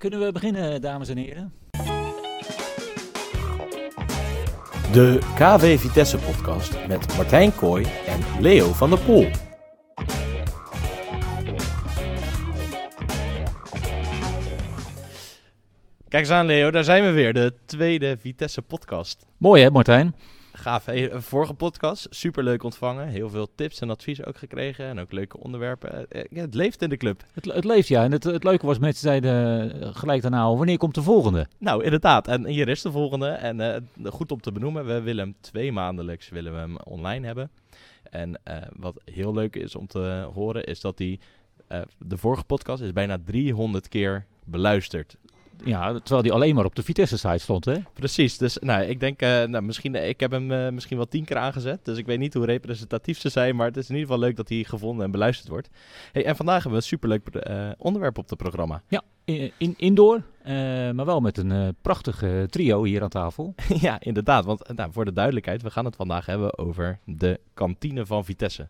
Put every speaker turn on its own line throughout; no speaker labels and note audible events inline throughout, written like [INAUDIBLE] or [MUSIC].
Kunnen we beginnen, dames en heren?
De KV Vitesse podcast met Martijn Kooi en Leo van der Poel. Kijk eens aan Leo, daar zijn we weer. De tweede Vitesse podcast.
Mooi hè, Martijn?
Gaaf. Hey, een vorige podcast, superleuk ontvangen. Heel veel tips en advies ook gekregen. En ook leuke onderwerpen. Eh, ja, het leeft in de club.
Het, het leeft ja. En het, het leuke was, mensen zeiden eh, gelijk daarna al, wanneer komt de volgende?
Nou, inderdaad. En hier is de volgende. En eh, goed om te benoemen, we willen hem twee maandelijks willen we hem online hebben. En eh, wat heel leuk is om te horen, is dat die, eh, de vorige podcast is bijna 300 keer beluisterd.
Ja, terwijl die alleen maar op de Vitesse-site stond hè?
Precies, dus nou, ik denk, eh, nou, misschien, ik heb hem eh, misschien wel tien keer aangezet, dus ik weet niet hoe representatief ze zijn, maar het is in ieder geval leuk dat hij gevonden en beluisterd wordt. Hey, en vandaag hebben we een superleuk eh, onderwerp op het programma.
Ja, in, in- indoor, eh, maar wel met een eh prachtig eh, trio hier aan tafel. [LAUGHS]
ja, inderdaad, want eh, nou, voor de duidelijkheid, we gaan het vandaag hebben over de kantine van Vitesse.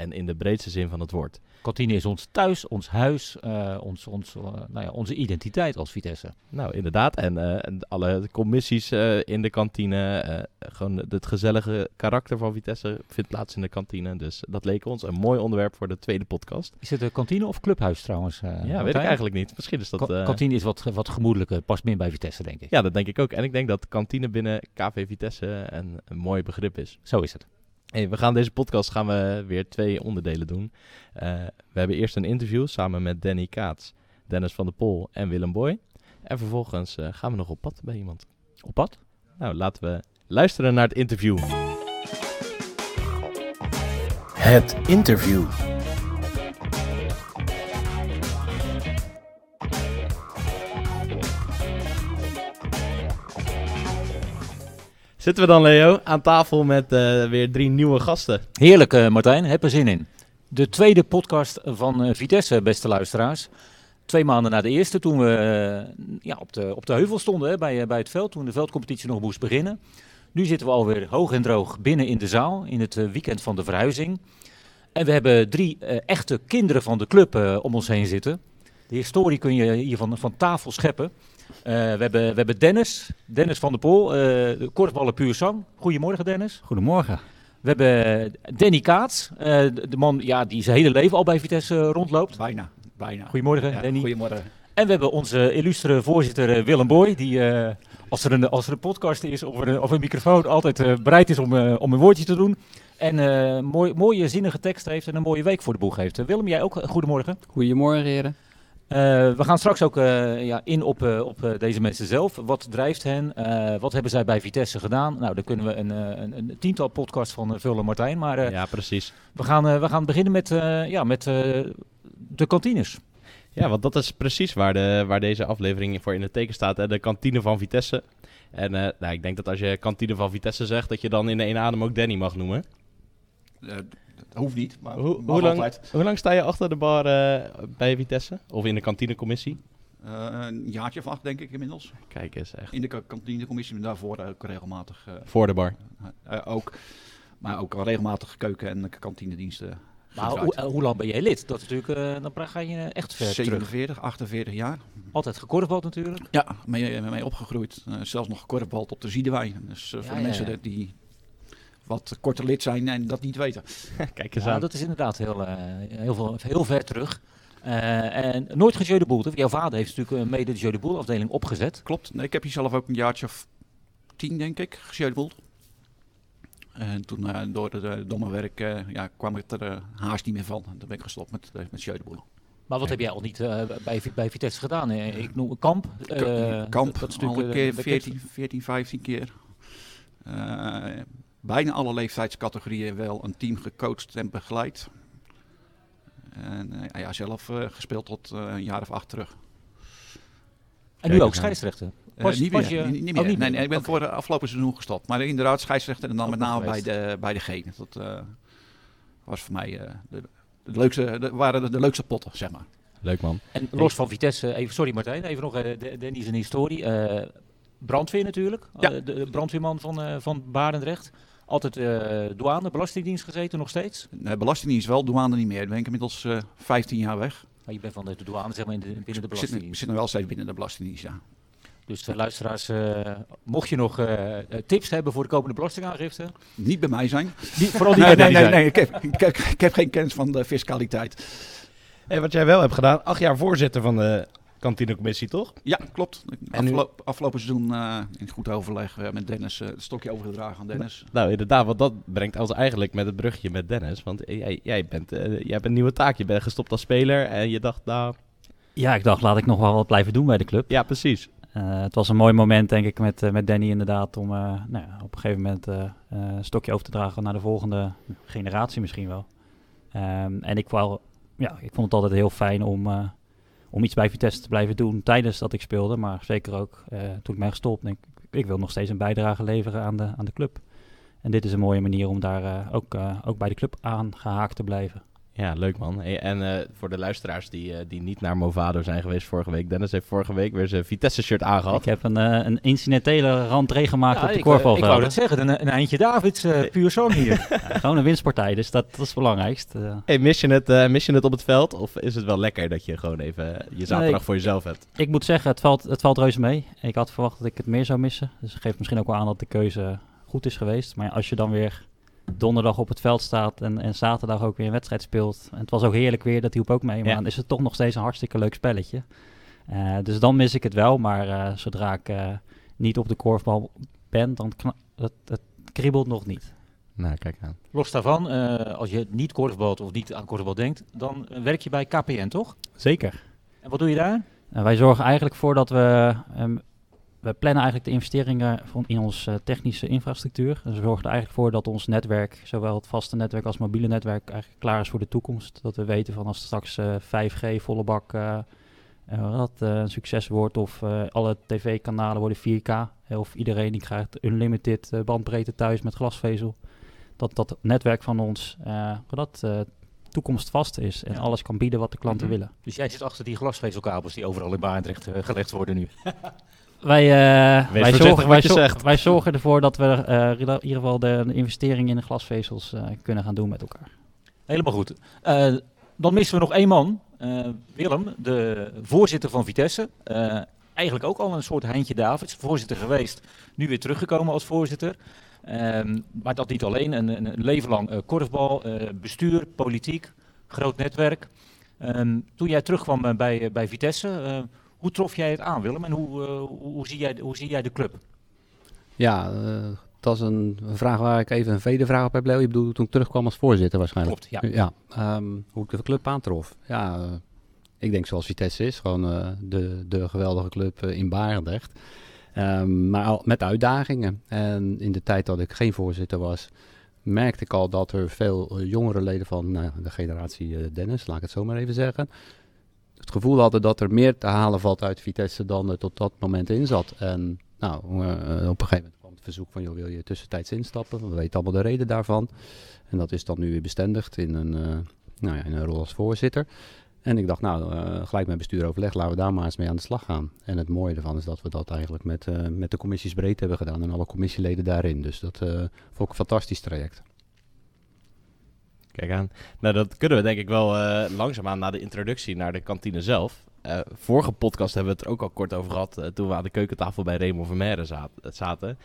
En in de breedste zin van het woord.
Kantine is ons thuis, ons huis, eh, ons, ons, eh, nou ja, onze identiteit als Vitesse.
Nou, inderdaad. En, eh, en alle commissies in de kantine. gewoon het gezellige karakter van Vitesse vindt plaats in de kantine. Dus dat leek ons een mooi onderwerp voor de tweede podcast.
Is het een kantine of clubhuis trouwens?
ja, weet ik eigenlijk niet. Misschien is dat...
Ka- kantine is wat, wat gemoedelijker, past meer bij Vitesse denk ik.
ja, dat denk ik ook. En ik denk dat kantine binnen KV Vitesse een, een mooi begrip is.
Zo is het.
Hey, we gaan deze podcast gaan we weer twee onderdelen doen. Eh, we hebben eerst een interview samen met Danny Kaats, Dennis van der Pol en Willem Boy. En vervolgens eh, gaan we nog op pad bij iemand.
Op pad?
Nou, laten we luisteren naar het interview. Het interview. Zitten we dan, Leo, aan tafel met eh, weer drie nieuwe gasten.
Heerlijk, eh, Martijn. Heb er zin in. De tweede podcast van eh, Vitesse, beste luisteraars. Twee maanden na de eerste, toen we ja, op, de, op de heuvel stonden bij, bij het veld. Toen de veldcompetitie nog moest beginnen. Nu zitten we alweer hoog en droog binnen in de zaal. In het weekend van de verhuizing. En we hebben drie echte kinderen van de club om ons heen zitten. De historie kun je hier van, van tafel scheppen. Eh, we, hebben, we hebben Dennis, Dennis van der Poel, eh de korfballen puur zang. Goedemorgen Dennis.
Goedemorgen.
We hebben Danny Kaats, eh, de, de man ja, die zijn hele leven al bij Vitesse rondloopt.
Bijna, bijna.
Goedemorgen,
Ja,
Danny.
Goedemorgen.
En we hebben onze illustere voorzitter Willem Boy, die eh, als, er een, als er een podcast is of een, of een microfoon altijd eh, bereid is om, eh, om een woordje te doen. En eh, mooi, mooie zinnige tekst heeft en een mooie week voor de boeg heeft. Willem, jij ook? Goedemorgen.
Goedemorgen, heren.
Eh, we gaan straks ook eh, ja, in op, eh, op eh, deze mensen zelf. Wat drijft hen? Eh, wat hebben zij bij Vitesse gedaan? Nou, daar kunnen we een, eh, een, een tiental podcasts van uh, vullen, Martijn. Maar eh,
ja, precies.
we, gaan, eh, we gaan beginnen met, eh, ja, met eh, de kantines.
Ja, want dat is precies waar, de, waar deze aflevering voor in het teken staat. Hè? De kantine van Vitesse. En eh, nou, ik denk dat als je kantine van Vitesse zegt, dat je dan in één adem ook Danny mag noemen.
Eh, dat hoeft niet, maar
Hoe,
mag
hoe, lang, hoe lang sta je achter de bar eh, bij Vitesse? Of in de kantinecommissie?
Eh, een jaartje of acht, denk ik inmiddels.
Kijk eens, echt.
In de ka- kantinecommissie, maar daarvoor ook regelmatig. eh,
Voor de bar.
eh, ook, maar ook al regelmatig keuken- en kantinediensten.
Maar hoe, eh, hoe lang ben jij lid? Dat is natuurlijk, eh, dan ga je echt ver terug.
47, 48 jaar.
Altijd gekorfbald natuurlijk.
Ja, mee, mee opgegroeid. Eh, zelfs nog gekorfbald op de Ziedewij. Dus eh, voor de
ja,
mensen
ja.
die wat korter lid zijn en dat niet weten. [LAUGHS]
Kijk eens
Ja,
aan.
dat is inderdaad heel, eh, heel, veel, heel ver terug. Eh, en nooit geen Jeu de Boel. Jouw vader heeft natuurlijk eh, mede de Jeu de Boel afdeling opgezet.
Klopt. Nee, ik heb hier zelf ook een jaartje of tien, denk ik, gesjeudeld. En toen door het uh, domme werk eh, ja, kwam het er haast niet meer van. En toen ben ik gestopt met, met Sjeudeboel.
Maar wat heb jij al niet eh, bij, bij Vitesse gedaan? Ik noem Kamp. eh,
Kamp,
dat is
al een keer,
eh, bekend.
14, 14, 15 keer. Bijna alle leeftijdscategorieën wel een team gecoacht en begeleid. En eh, ja, zelf eh, gespeeld tot eh, een jaar of acht terug.
En nu
Kijk
ook scheidsrechter.
Eh,
Pas-
niet
pas
meer,
je-
niet, niet
oh,
meer.
niet
nee,
meer.
nee, ik ben voor de afgelopen seizoen gestopt. Maar inderdaad, scheidsrechter en dan
Ook
met name bij de, bij de G. Dat eh, was voor mij eh, de, de leukste, de, waren de, de leukste potten, zeg maar.
Leuk man.
En los van Vitesse, even, sorry Martijn, even nog uh, Danny zijn historie. Eh, brandweer natuurlijk,
Ja.
De brandweerman van, eh, van Barendrecht. Altijd eh, douane, belastingdienst gezeten nog steeds.
Nee, belastingdienst wel, douane niet meer. Dan ben ik inmiddels eh 15 jaar weg.
Maar je bent van de douane, zeg maar, in de, binnen de
Ik zit, ik
belastingdienst.
zit nog wel steeds binnen de Belastingdienst, ja.
Dus eh, luisteraars, eh, mocht je nog eh, eh, tips hebben voor de komende belastingaangifte,
Niet bij mij zijn.
die, vooral die
Nee,
bij
nee, nee,
zijn.
nee. Ik, heb, ik, heb, ik heb geen kennis van de fiscaliteit.
Hey, wat jij wel hebt gedaan, acht jaar voorzitter van de kantinecommissie, toch?
Ja, klopt.
En nu-
Afgelopen, afgelopen seizoen eh, in goed overleg eh, met Dennis eh, het stokje overgedragen aan Dennis.
Nou, inderdaad, want dat brengt ons eigenlijk met het brugje met Dennis. Want jij, jij, bent, eh, jij hebt een nieuwe taak. Je bent gestopt als speler en je dacht, nou,
Ja, ik dacht, laat ik nog wel wat blijven doen bij de club.
ja, precies.
Eh, het was een mooi moment, denk ik, met, met Danny inderdaad, om eh, nou ja, op een gegeven moment eh, eh, een stokje over te dragen naar de volgende generatie misschien wel. Ehm, en ik, wou, ja, ik vond het altijd heel fijn om, eh, om iets bij Vitesse te blijven doen tijdens dat ik speelde, maar zeker ook eh, toen ik ben gestopt. Denk ik, ik wil nog steeds een bijdrage leveren aan de, aan de club. En dit is een mooie manier om daar eh, ook, eh, ook bij de club aan gehaakt te blijven.
Ja, leuk man. Hey, en eh, voor de luisteraars die, eh, die niet naar Movado zijn geweest vorige week. Dennis heeft vorige week weer zijn Vitesse-shirt aangehad.
Ik heb een, eh, een incidentele randree gemaakt
Ja,
op de
ik, eh, ik wou dat zeggen, een, een eindje Davids, eh puur zang hier. [LAUGHS]
Ja, gewoon een winstpartij, dus dat, dat is het belangrijkst. Eh,
Hey, mis, je het, eh, mis je het op het veld? Of is het wel lekker dat je gewoon even je zaterdag
Nee.
voor jezelf hebt?
ik moet zeggen, het valt, het valt reuze mee. Ik had verwacht dat ik het meer zou missen. Dus dat geeft misschien ook wel aan dat de keuze goed is geweest. Maar ja, als je dan weer donderdag op het veld staat en, en zaterdag ook weer een wedstrijd speelt. En het was ook heerlijk weer, dat hielp ook mee. Maar
Ja.
dan is het toch nog steeds een hartstikke leuk spelletje. Eh, dus dan mis ik het wel. Maar eh, zodra ik eh, niet op de korfbal ben, dan het, het kriebelt nog niet.
Nou, kijk aan.
Los daarvan, eh, als je niet korfbalt of niet aan korfbal denkt, dan werk je bij KPN, toch?
Zeker.
En wat doe je daar?
Wij zorgen eigenlijk voor dat we. ehm, we plannen eigenlijk de investeringen van in onze technische infrastructuur. Dus we zorgen er eigenlijk voor dat ons netwerk, zowel het vaste netwerk als het mobiele netwerk, eigenlijk klaar is voor de toekomst. Dat we weten van als straks eh, 5G volle bak eh, eh, dat eh, een succes wordt, of eh, alle tv-kanalen worden 4K, eh, of iedereen die krijgt unlimited eh, bandbreedte thuis met glasvezel. Dat dat netwerk van ons eh, dat eh, toekomstvast is en
Ja.
alles kan bieden wat de klanten
Mhm.
willen.
Dus jij zit achter die glasvezelkabels die overal in Baardrecht eh, gelegd worden nu. [LAUGHS]
Wij, eh, wij, zorgen, wij, wij zorgen ervoor dat we eh, in ieder geval de, de investering in de glasvezels eh, kunnen gaan doen met elkaar.
Helemaal goed. Eh, dan missen we nog één man. Eh, Willem, de voorzitter van Vitesse. Eh, eigenlijk ook al een soort Heintje Davids. Voorzitter geweest, nu weer teruggekomen als voorzitter. Ehm, maar dat niet alleen. Een, een, leven lang eh, korfbal, eh, bestuur, politiek, groot netwerk. Ehm, toen jij terugkwam bij, bij Vitesse, eh, hoe trof jij het aan, Willem? En hoe, eh, hoe, zie, jij, hoe zie jij de club?
Ja, eh, dat is een een vraag waar ik even een vedervraag op heb. Leo. Je bedoelt toen ik terugkwam als voorzitter waarschijnlijk.
Klopt, ja.
ehm, hoe ik de club aantrof. Ja, eh, ik denk zoals Vitesse is. Gewoon de, de geweldige club in Barendrecht. Ehm, maar al met uitdagingen. En in de tijd dat ik geen voorzitter was, merkte ik al dat er veel jongere leden van de generatie Dennis, laat ik het zo maar even zeggen, het gevoel hadden dat er meer te halen valt uit Vitesse dan er tot dat moment in zat. En nou, eh, op een gegeven moment kwam het verzoek van, joh, wil je tussentijds instappen? We weten allemaal de reden daarvan. En dat is dan nu weer bestendigd in een, eh, nou ja, in een rol als voorzitter. En ik dacht, nou, eh, gelijk met bestuur overleg, laten we daar maar eens mee aan de slag gaan. En het mooie ervan is dat we dat eigenlijk met, met de commissies breed hebben gedaan en alle commissieleden daarin. Dus dat vond ik een fantastisch traject.
Kijk aan. Nou, dat kunnen we denk ik wel eh, langzaamaan na de introductie naar de kantine zelf. Eh, vorige podcast hebben we het er ook al kort over gehad eh, toen we aan de keukentafel bij Raymond Vermeire zaten. zaten.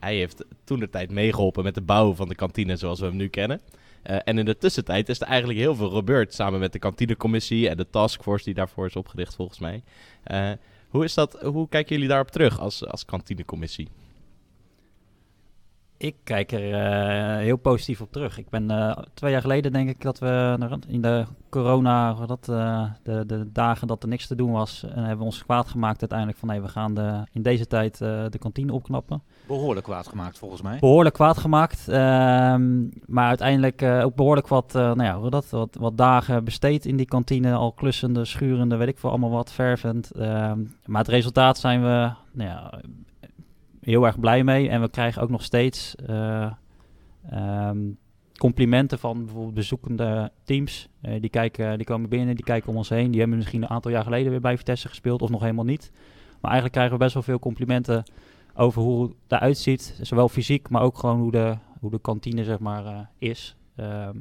Hij heeft toen de tijd meegeholpen met de bouw van de kantine zoals we hem nu kennen. En in de tussentijd is er eigenlijk heel veel gebeurd samen met de kantinecommissie en de taskforce die daarvoor is opgericht volgens mij. Hoe, is dat, hoe kijken jullie daarop terug als, als kantinecommissie?
Ik kijk er eh, heel positief op terug. Ik ben eh, twee jaar geleden denk ik dat we in de corona, dat, eh, de, de dagen dat er niks te doen was, en hebben we ons kwaad gemaakt uiteindelijk van nee, we gaan de, in deze tijd de kantine opknappen.
Behoorlijk kwaad gemaakt volgens mij.
Behoorlijk kwaad gemaakt, ehm, maar uiteindelijk ook behoorlijk wat, nou ja, hoe dat, wat, wat dagen besteed in die kantine, al klussende, schurende, weet ik veel, allemaal wat, vervend. Ehm, maar het resultaat zijn we nou ja, heel erg blij mee. En we krijgen ook nog steeds eh, ehm, complimenten van bijvoorbeeld bezoekende teams. Eh, die, kijken, die komen binnen, die kijken om ons heen. Die hebben misschien een aantal jaar geleden weer bij Vitesse gespeeld of nog helemaal niet. Maar eigenlijk krijgen we best wel veel complimenten over hoe het eruit ziet. Zowel fysiek, maar ook gewoon hoe de, hoe de kantine zeg maar, eh, is. Ehm,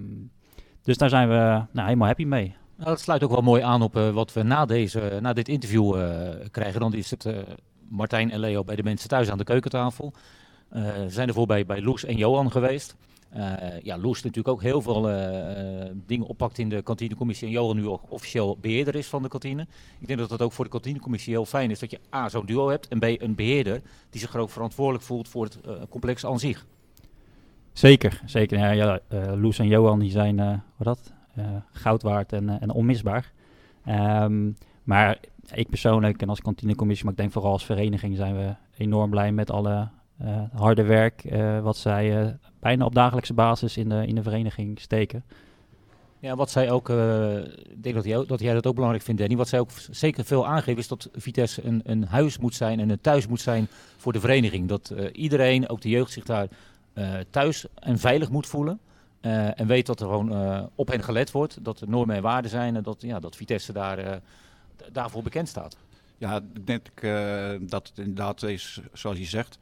dus daar zijn we nou, helemaal happy mee.
Nou, dat sluit ook wel mooi aan op wat we na, deze, na dit interview krijgen. Dan is het Martijn en Leo bij de mensen thuis aan de keukentafel. we zijn ervoor bij, bij Loes en Johan geweest. Uh, ja, Loes natuurlijk ook heel veel uh, dingen oppakt in de kantinecommissie. En Johan nu ook officieel beheerder is van de kantine. Ik denk dat dat ook voor de kantinecommissie heel fijn is dat je A, zo'n duo hebt. En B, een beheerder die zich er ook verantwoordelijk voelt voor het complex aan zich.
Zeker, zeker. Ja, ja Loes en Johan die zijn wat dat, goud waard en, en onmisbaar. Um, maar ik persoonlijk en als kantinecommissie, maar ik denk vooral als vereniging zijn we enorm blij met alle harde werk wat zij bijna op dagelijkse basis in de, in de vereniging steken.
Ja, wat zij ook, ik denk dat jij, dat jij dat ook belangrijk vindt, Danny. Wat zij ook zeker veel aangeven is dat Vitesse een, een huis moet zijn en een thuis moet zijn voor de vereniging. Dat iedereen, ook de jeugd, zich daar thuis en veilig moet voelen. en weet dat er gewoon op hen gelet wordt, dat er normen en waarden zijn en dat, ja, dat Vitesse daar, daarvoor bekend staat.
Ja, ik denk dat het inderdaad is zoals je zegt.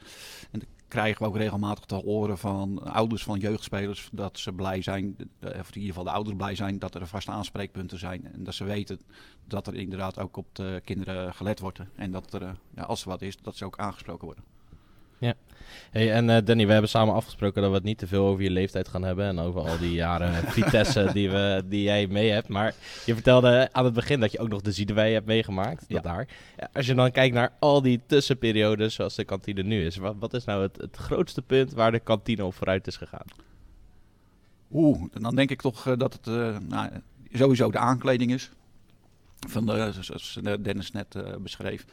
En krijgen we ook regelmatig te horen van ouders van jeugdspelers dat ze blij zijn, of in ieder geval de ouders blij zijn, dat er vaste aanspreekpunten zijn. En dat ze weten dat er inderdaad ook op de kinderen gelet wordt. En dat er, ja, als er wat is, dat ze ook aangesproken worden.
Ja. Hey, en uh, Danny, we hebben samen afgesproken dat we het niet te veel over je leeftijd gaan hebben. En over al die jaren [LAUGHS] Vitesse die, we, die jij mee hebt. Maar je vertelde aan het begin dat je ook nog de Ziedewij hebt meegemaakt. Ja. daar. Als je dan kijkt naar al die tussenperiodes zoals de kantine nu is. Wat, wat is nou het, het grootste punt waar de kantine op vooruit is gegaan?
Oeh, dan denk ik toch uh, dat het uh, nou, sowieso de aankleding is. Van de, zoals Dennis net beschreef.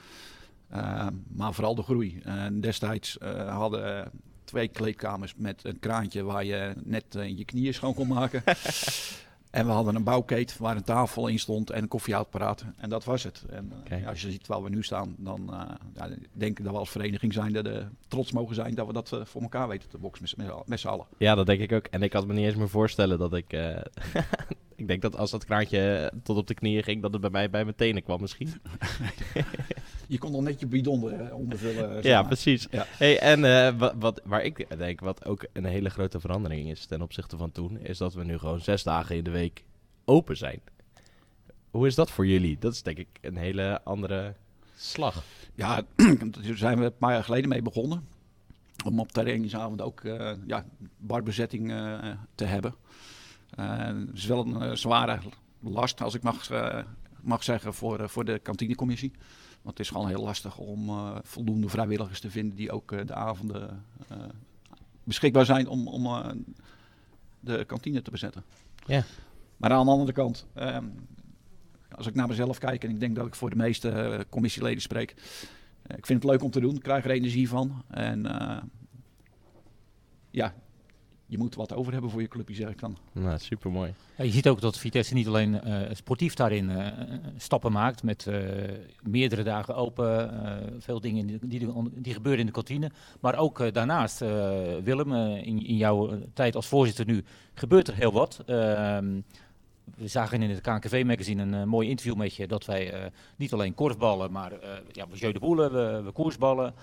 Uh, maar vooral de groei. Uh, destijds uh, hadden twee kleedkamers met een kraantje waar je net je knieën schoon kon maken. [LAUGHS] en we hadden een bouwkeet waar een tafel in stond en een koffieapparaat. En dat was het. En okay. ja, als je ziet waar we nu staan, dan ja, denk ik dat we als vereniging zijn dat we trots mogen zijn dat we dat voor elkaar weten te boksen met, met z'n allen.
Ja, dat denk ik ook. En ik had me niet eens meer voorstellen dat ik [LAUGHS] ik denk dat als dat kraantje tot op de knieën ging, dat het bij mij bij mijn tenen kwam misschien. [LAUGHS]
je kon nog net je bidon uh, ondervullen.
Ja, precies. Ja. Hey, en uh, wat, wat, waar ik denk, wat ook een hele grote verandering is ten opzichte van toen, is dat we nu gewoon zes dagen in de week open zijn. Hoe is dat voor jullie? Dat is denk ik een hele andere slag.
Ja, [CLEARS THROAT] daar zijn we een paar jaar geleden mee begonnen. Om op trainingsavond ook uh, ja, barbezetting te hebben. het is wel een zware last, als ik mag, mag zeggen, voor, voor de kantinecommissie. Want het is gewoon heel lastig om uh, voldoende vrijwilligers te vinden die ook uh, de avonden uh, beschikbaar zijn om, om de kantine te bezetten.
Ja.
Maar aan de andere kant, um, als ik naar mezelf kijk en ik denk dat ik voor de meeste commissieleden spreek, ik vind het leuk om te doen, ik krijg er energie van. En ja, je moet wat over hebben voor je clubje, zeg ik dan.
Nou, super mooi.
Ja, je ziet ook dat Vitesse niet alleen uh, sportief daarin uh, stappen maakt met uh, meerdere dagen open, veel dingen die, die, die, gebeuren in de kantine. Maar ook daarnaast, Willem, in, in, jouw tijd als voorzitter nu, gebeurt er heel wat. Ehm, we zagen in het KNKV-magazine een mooi interview met je dat wij niet alleen korfballen, maar ja, we jeu de boelen, we, we koersballen.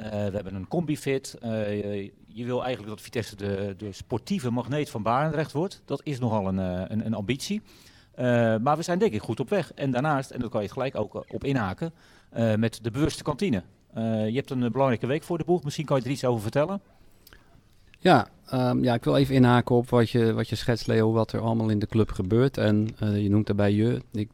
Uh, we hebben een combifit. Je, je, wil eigenlijk dat Vitesse de, de sportieve magneet van Barendrecht wordt. Dat is nogal een, uh, een, een ambitie. maar we zijn denk ik goed op weg. En daarnaast, en daar kan je gelijk ook op inhaken, met de bewuste kantine. je hebt een belangrijke week voor de boeg. Misschien kan je er iets over vertellen.
Ja, um, ja, ik wil even inhaken op wat je, wat je schetst, Leo, wat er allemaal in de club gebeurt. En uh, je noemt daarbij je. Ik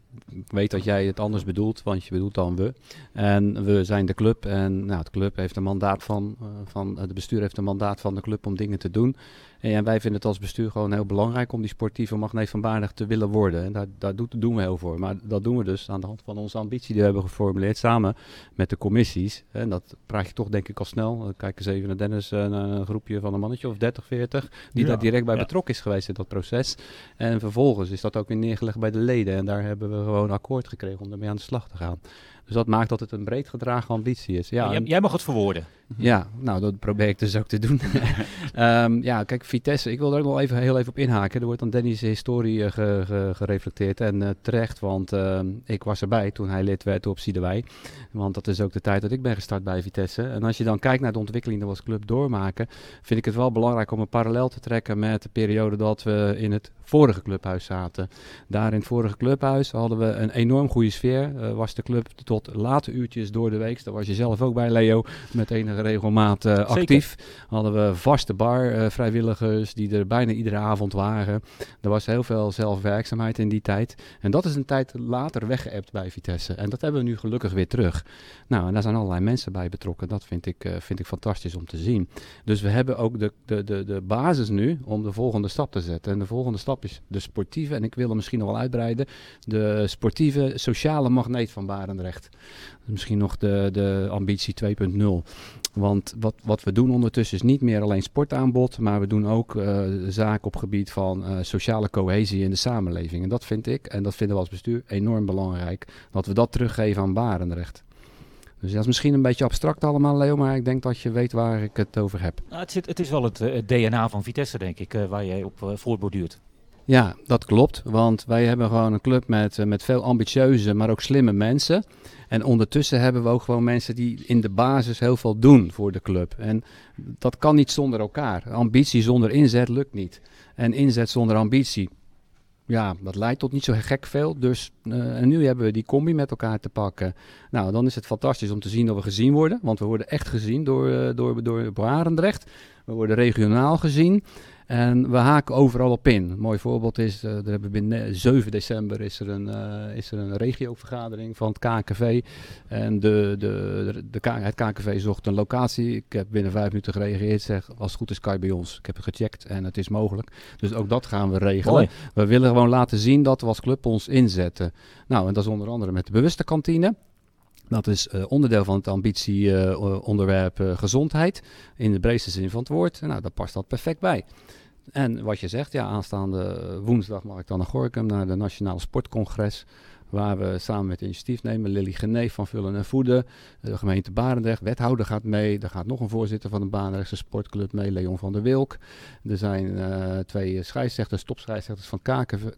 weet dat jij het anders bedoelt, want je bedoelt dan we. En we zijn de club en nou, de club heeft een mandaat van, uh, van, het bestuur heeft een mandaat van de club om dingen te doen. En wij vinden het als bestuur gewoon heel belangrijk om die sportieve magneet van Baardig te willen worden. En daar, daar doen we heel voor. Maar dat doen we dus aan de hand van onze ambitie die we hebben geformuleerd samen met de commissies. En dat praat je toch denk ik al snel. Kijk eens even naar Dennis, een, een groepje van een mannetje of 30, 40, die ja, daar direct bij ja. betrokken is geweest in dat proces. En vervolgens is dat ook weer neergelegd bij de leden. En daar hebben we gewoon akkoord gekregen om ermee aan de slag te gaan. Dus dat maakt dat het een breed gedragen ambitie is.
Ja, jij, jij mag het verwoorden.
Ja, nou, dat probeer ik dus ook te doen. [LAUGHS] Ehm, ja, kijk, Vitesse, ik wil er ook nog even, heel even op inhaken. Er wordt dan Danny's historie uh, ge, ge, gereflecteerd. En uh, terecht, want uh, ik was erbij toen hij lid werd op Siedewij. Want dat is ook de tijd dat ik ben gestart bij Vitesse. En als je dan kijkt naar de ontwikkeling die we als club doormaken, vind ik het wel belangrijk om een parallel te trekken met de periode dat we in het vorige clubhuis zaten. Daar in het vorige clubhuis hadden we een enorm goede sfeer. Uh, was de club tot late uurtjes door de week. Daar was je zelf ook bij, Leo, met enige regelmaat uh, actief. Hadden we vaste bar uh, vrijwilligers die er bijna iedere avond waren. Er was heel veel zelfwerkzaamheid in die tijd. En dat is een tijd later weggeëpt bij Vitesse. En dat hebben we nu gelukkig weer terug. Nou, en daar zijn allerlei mensen bij betrokken. Dat vind ik, vind ik fantastisch om te zien. Dus we hebben ook de, de, de, de basis nu om de volgende stap te zetten. En de volgende stap is de sportieve, en ik wil hem misschien nog wel uitbreiden, de sportieve sociale magneet van Barendrecht. Misschien nog de, de ambitie 2.0. Want wat, wat we doen ondertussen is niet meer alleen sportaanbod, maar we doen ook uh, zaken op gebied van uh, sociale cohesie in de samenleving. En dat vind ik, en dat vinden we als bestuur, enorm belangrijk, dat we dat teruggeven aan Barendrecht. Dus dat is misschien een beetje abstract allemaal, Leo, maar ik denk dat je weet waar ik het over heb.
Nou, het, zit, het, is wel het, het, DNA van Vitesse, denk ik, waar jij op voortborduurt.
Ja, dat klopt. Want wij hebben gewoon een club met, met veel ambitieuze, maar ook slimme mensen. En ondertussen hebben we ook gewoon mensen die in de basis heel veel doen voor de club. En dat kan niet zonder elkaar. Ambitie zonder inzet lukt niet. En inzet zonder ambitie, ja, dat leidt tot niet zo gek veel. Dus uh, en nu hebben we die combi met elkaar te pakken. Nou, dan is het fantastisch om te zien dat we gezien worden. Want we worden echt gezien door, uh, door, door Barendrecht. We worden regionaal gezien. En we haken overal op in. Een mooi voorbeeld is, uh, er hebben binnen 7 december is er een, uh, is er een regiovergadering van het KNKV. En de, de, de, de, het KNKV zocht een locatie. Ik heb binnen vijf minuten gereageerd. Zeg, als het goed is, kan je bij ons. Ik heb het gecheckt en het is mogelijk. Dus ook dat gaan we regelen.
Mooi.
We willen gewoon laten zien dat we als club ons inzetten. Nou, en dat is onder andere met de bewuste kantine. Dat is uh, onderdeel van het ambitieonderwerp uh, gezondheid. In de breedste zin van het woord. Nou, daar past dat perfect bij. En wat je zegt, ja, aanstaande woensdag mag ik dan naar Gorkum, naar de Nationale Sportcongres. Waar we samen met initiatief nemen. Lily Geneef van Vullen en Voeden. De gemeente Barendrecht. Wethouder gaat mee. Er gaat nog een voorzitter van de Barendrechtse sportclub mee. Leon van der Wilk. Er zijn uh, twee scheidsrechters, topscheidsrechters van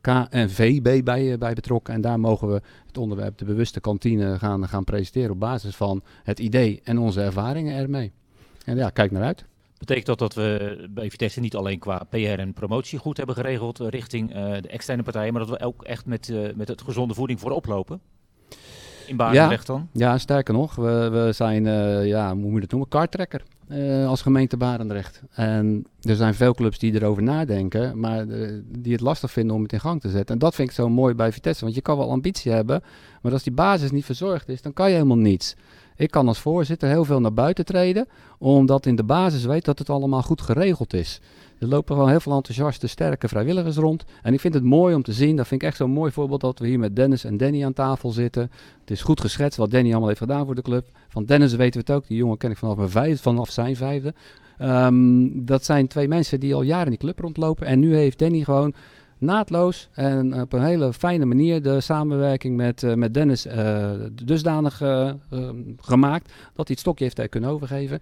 KNVB bij, uh, bij betrokken. En daar mogen we het onderwerp de bewuste kantine gaan, gaan presenteren. Op basis van het idee en onze ervaringen ermee. En ja, kijk naar uit.
Betekent dat dat we bij Vitesse niet alleen qua PR en promotie goed hebben geregeld richting uh, de externe partijen, maar dat we ook echt met, uh, met het gezonde voeding voorop lopen? In Barendrecht
ja,
dan?
Ja, sterker nog, we, we zijn, uh, ja, hoe moet je dat noemen, kartrekker als gemeente Barendrecht. En er zijn veel clubs die erover nadenken, maar die het lastig vinden om het in gang te zetten. En dat vind ik zo mooi bij Vitesse, want je kan wel ambitie hebben, maar als die basis niet verzorgd is, dan kan je helemaal niets. Ik kan als voorzitter heel veel naar buiten treden, omdat in de basis weet dat het allemaal goed geregeld is. Er lopen gewoon heel veel enthousiaste, sterke vrijwilligers rond. En ik vind het mooi om te zien, dat vind ik echt zo'n mooi voorbeeld, dat we hier met Dennis en Danny aan tafel zitten. Het is goed geschetst wat Danny allemaal heeft gedaan voor de club. Van Dennis weten we het ook, die jongen ken ik vanaf, mijn vijfde, vanaf zijn vijfde. Um, dat zijn twee mensen die al jaren in die club rondlopen. En nu heeft Danny gewoon naadloos en op een hele fijne manier de samenwerking met, uh, met Dennis uh, dusdanig uh, gemaakt dat hij het stokje heeft kunnen overgeven.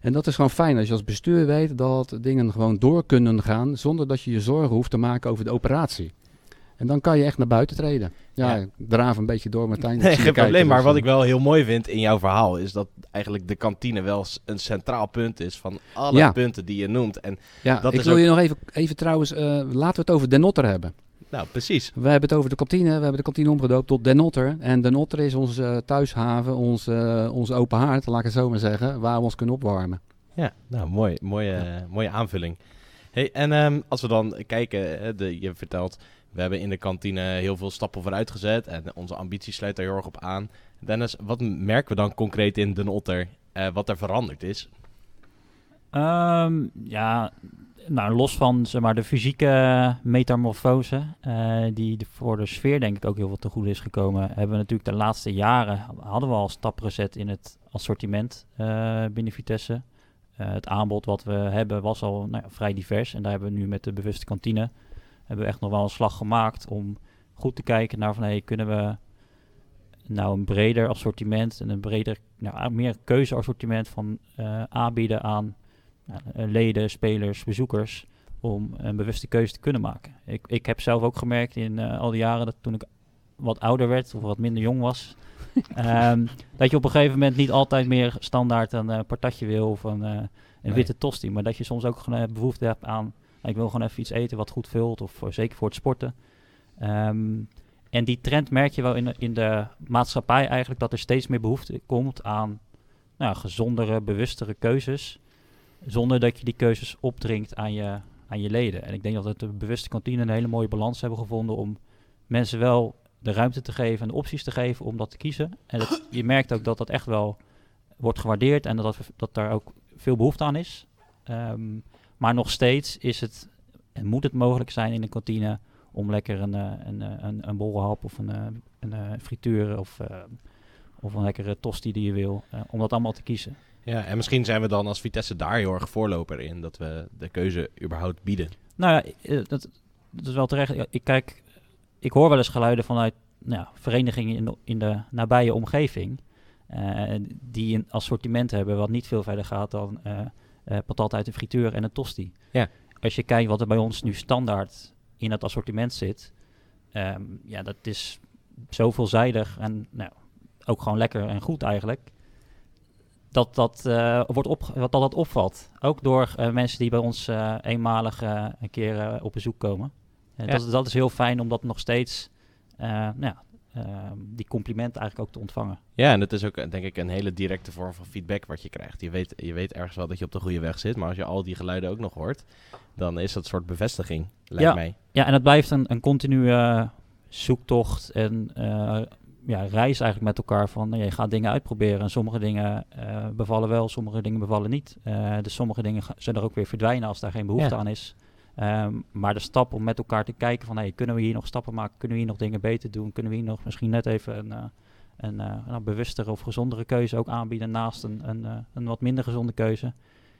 En dat is gewoon fijn als je als bestuur weet dat dingen gewoon door kunnen gaan zonder dat je je zorgen hoeft te maken over de operatie. En dan kan je echt naar buiten treden. Ja, ja. draaf een beetje door, Martijn.
Nee, geen probleem. Maar wat ik wel heel mooi vind in jouw verhaal... is dat eigenlijk de kantine wel een centraal punt is... van alle ja. punten die je noemt. En
ja,
dat
ik
is
wil
ook...
je nog even, even trouwens... Uh, laten we het over Den Otter hebben.
Nou, precies.
We hebben het over de kantine. We hebben de kantine omgedoopt tot Den Otter. En Den Otter is onze uh, thuishaven, onze, uh, onze open haard, laat ik het zo maar zeggen... waar we ons kunnen opwarmen.
Ja, nou, mooi, mooie, ja. mooie aanvulling. Hey, en um, als we dan kijken, de, je vertelt... We hebben in de kantine heel veel stappen vooruit gezet en onze ambitie sluit daar heel erg op aan. Dennis, wat merken we dan concreet in Den Otter, uh, wat er veranderd is?
Um, ja, nou, los van zeg maar, de fysieke metamorfose, uh, die voor de sfeer denk ik ook heel veel te goed is gekomen, hebben we natuurlijk de laatste jaren, hadden we al stappen gezet in het assortiment uh, binnen Vitesse. het aanbod wat we hebben was al nou ja, vrij divers en daar hebben we nu met de bewuste kantine hebben we echt nog wel een slag gemaakt om goed te kijken naar van hey, kunnen we nou een breder assortiment en een breder, nou, meer keuzeassortiment van eh, aanbieden aan eh, leden, spelers, bezoekers om een bewuste keuze te kunnen maken. Ik, ik heb zelf ook gemerkt in eh, al die jaren dat toen ik wat ouder werd of wat minder jong was, [LAUGHS] ehm, dat je op een gegeven moment niet altijd meer standaard een patatje wil of een, een
Nee.
witte tosti, maar dat je soms ook gewoon eh, behoefte hebt aan, ik wil gewoon even iets eten wat goed vult of voor- zeker voor het sporten. Ehm, en die trend merk je wel in in de maatschappij eigenlijk dat er steeds meer behoefte komt aan nou, gezondere, bewustere keuzes. Zonder dat je die keuzes opdringt aan je, aan je leden. En ik denk dat het de bewuste kantine een hele mooie balans hebben gevonden om mensen wel de ruimte te geven en de opties te geven om dat te kiezen. En je merkt ook dat dat echt wel wordt gewaardeerd en dat, dat, daar ook veel behoefte aan is. Ehm, maar nog steeds is het, en moet het mogelijk zijn in een kantine om lekker een, eh, een, eh, een, een bollenhap of een, eh, een eh, frituur of, of een lekkere tosti die je wil, om dat allemaal te kiezen.
Ja, en misschien zijn we dan als Vitesse daar heel erg voorloper in. Dat we de keuze überhaupt bieden.
Nou ja, dat, dat is wel terecht. Ik kijk, ik hoor wel eens geluiden vanuit nou ja, verenigingen in de, in de nabije omgeving. die een assortiment hebben wat niet veel verder gaat dan eh, patat uit een frituur en een tosti.
Ja.
Als je kijkt wat er bij ons nu standaard in het assortiment zit, ehm, ja, dat is zo veelzijdig en nou, ook gewoon lekker en goed eigenlijk. Dat dat, eh, wordt op, dat, dat opvalt. Ook door eh, mensen die bij ons eenmalig een keer op bezoek komen.
Ja.
dat, is- dat is heel fijn om dat nog steeds, nou die complimenten eigenlijk ook te ontvangen.
Ja, en het is ook denk ik een hele directe vorm van feedback wat je krijgt. Je weet, je weet ergens wel dat je op de goede weg zit, maar als je al die geluiden ook nog hoort, dan is dat een soort bevestiging, lijkt
Ja.
mij.
Ja, en het blijft een, een continue eh, zoektocht en eh, ja, reis eigenlijk met elkaar van nou, je gaat dingen uitproberen en sommige dingen eh, bevallen wel, sommige dingen bevallen niet. Eh, dus sommige dingen zullen er ook weer verdwijnen als daar geen behoefte
Ja.
aan is. Ehm, maar de stap om met elkaar te kijken van hey, kunnen we hier nog stappen maken, kunnen we hier nog dingen beter doen, kunnen we hier nog misschien net even een, eh, een, een bewustere of gezondere keuze ook aanbieden naast een, een, eh, een wat minder gezonde keuze.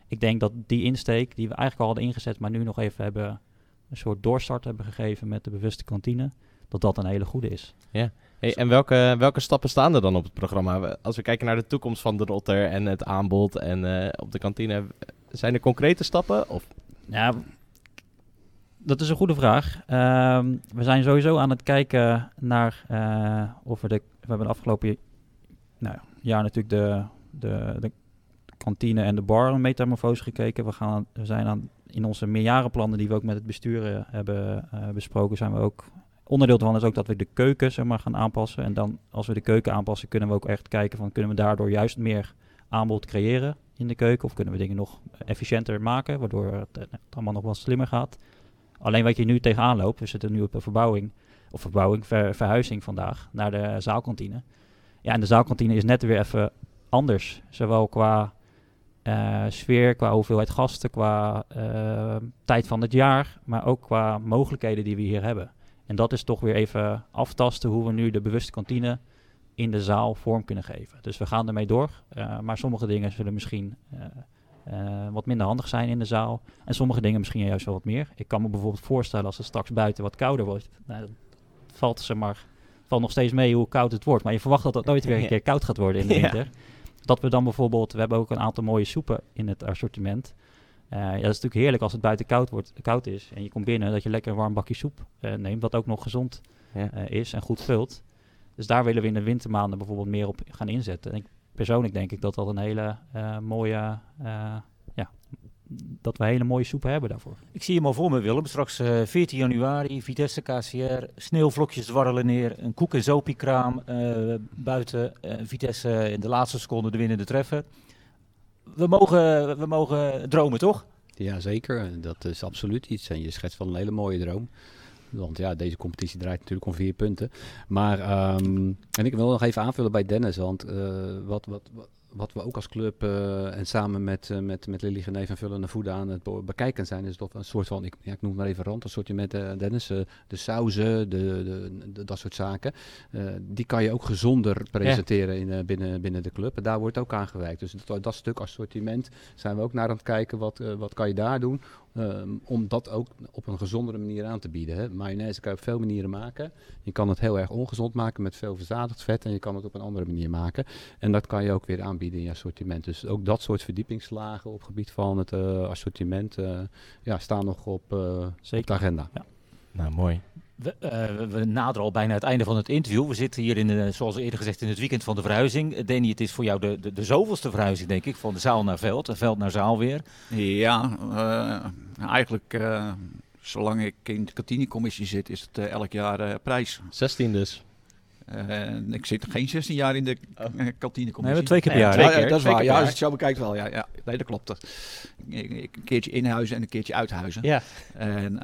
Ik denk dat die insteek die we eigenlijk al hadden ingezet, maar nu nog even hebben een soort doorstart hebben gegeven met de bewuste kantine, dat dat een hele goede is.
Hey, en welke, welke stappen staan er dan op het programma? Als we kijken naar de toekomst van de Rotter en het aanbod en op de kantine, zijn er concrete stappen? Of
Ja, dat is een goede vraag. Ehm, we zijn sowieso aan het kijken naar eh, of we de. We hebben de afgelopen nou, jaar natuurlijk de, de, de kantine en de bar een metamorfose gekeken. We, gaan, we zijn aan, in onze meerjarenplannen die we ook met het bestuur eh, hebben eh, besproken, zijn we ook. Onderdeel daarvan is ook dat we de keuken zeg maar, gaan aanpassen. En dan, als we de keuken aanpassen, kunnen we ook echt kijken van kunnen we daardoor juist meer aanbod creëren in de keuken? Of kunnen we dingen nog efficiënter maken, waardoor het allemaal nog wat slimmer gaat? Alleen wat je nu tegenaan loopt, we zitten nu op een verbouwing, of verbouwing, ver- verhuizing vandaag naar de zaalkantine. Ja, en de zaalkantine is net weer even anders. Zowel qua eh, sfeer, qua hoeveelheid gasten, qua eh, tijd van het jaar, maar ook qua mogelijkheden die we hier hebben. En dat is toch weer even aftasten hoe we nu de bewuste kantine in de zaal vorm kunnen geven. Dus we gaan ermee door. eh, maar sommige dingen zullen misschien eh, wat minder handig zijn in de zaal. En sommige dingen misschien juist wel wat meer. Ik kan me bijvoorbeeld voorstellen als het straks buiten wat kouder wordt. Nou, dan valt ze maar valt nog steeds mee hoe koud het wordt. Maar je verwacht dat het nooit weer een keer koud gaat worden in de
Ja.
winter. Dat we dan bijvoorbeeld, we hebben ook een aantal mooie soepen in het assortiment. Eh, ja, dat is natuurlijk heerlijk als het buiten koud, wordt, koud is en je komt binnen, dat je lekker een warm bakje soep eh, neemt, wat ook nog gezond
Ja.
is en goed vult. Dus daar willen we in de wintermaanden bijvoorbeeld meer op gaan inzetten. En ik, persoonlijk denk ik dat dat een hele eh, mooie, eh, ja, dat we hele mooie soepen hebben daarvoor.
Ik zie hem al voor me, Willem. Straks eh, 14 januari, Vitesse KCR, sneeuwvlokjes dwarrelen neer, een koek- en zopiekraam eh, buiten. eh, Vitesse in de laatste seconde de winnende treffen. We mogen, we mogen dromen, toch?
Ja, zeker. Dat is absoluut iets. En je schetst van een hele mooie droom. Want ja, deze competitie draait natuurlijk om vier punten. Maar, ehm, en ik wil nog even aanvullen bij Dennis. Want eh, wat, wat, wat, wat we ook als club eh, en samen met, uh, met, met Lily Geneef en Vullende Voeden aan het bekijken zijn, is dat een soort van, ik, ja, ik noem het maar even rand, een soortje met uh, Dennis, de sauzen, de, de, de, dat soort zaken. die kan je ook gezonder presenteren in, binnen, binnen de club. En daar wordt ook aan gewerkt. Dus dat, dat stuk assortiment zijn we ook naar aan het kijken, wat, wat kan je daar doen Um, om dat ook op een gezondere manier aan te bieden. Hè. Mayonaise kan je op veel manieren maken. Je kan het heel erg ongezond maken met veel verzadigd vet. En je kan het op een andere manier maken. En dat kan je ook weer aanbieden in je assortiment. Dus ook dat soort verdiepingslagen op het gebied van het uh, assortiment uh, ja, staan nog op, uh, op de agenda. Ja.
Nou, mooi.
We, uh, we, naderen al bijna het einde van het interview. We zitten hier, in de, zoals eerder gezegd, in het weekend van de verhuizing. Eh, Danny, het is voor jou de, de, de zoveelste verhuizing, denk ik, van de zaal naar veld. En veld naar zaal weer.
Ja, uh, eigenlijk uh, zolang ik in de kantinecommissie zit, is het elk jaar prijs.
16 dus.
ik zit geen 16 jaar in de oh. kantinecommissie.
Nee, twee keer per jaar. Ja,
dat is waar. Ja, als je het zo bekijkt wel. Ja, ja. Nee, dat klopt. Een keertje inhuizen en een keertje uithuizen.
Ja.
En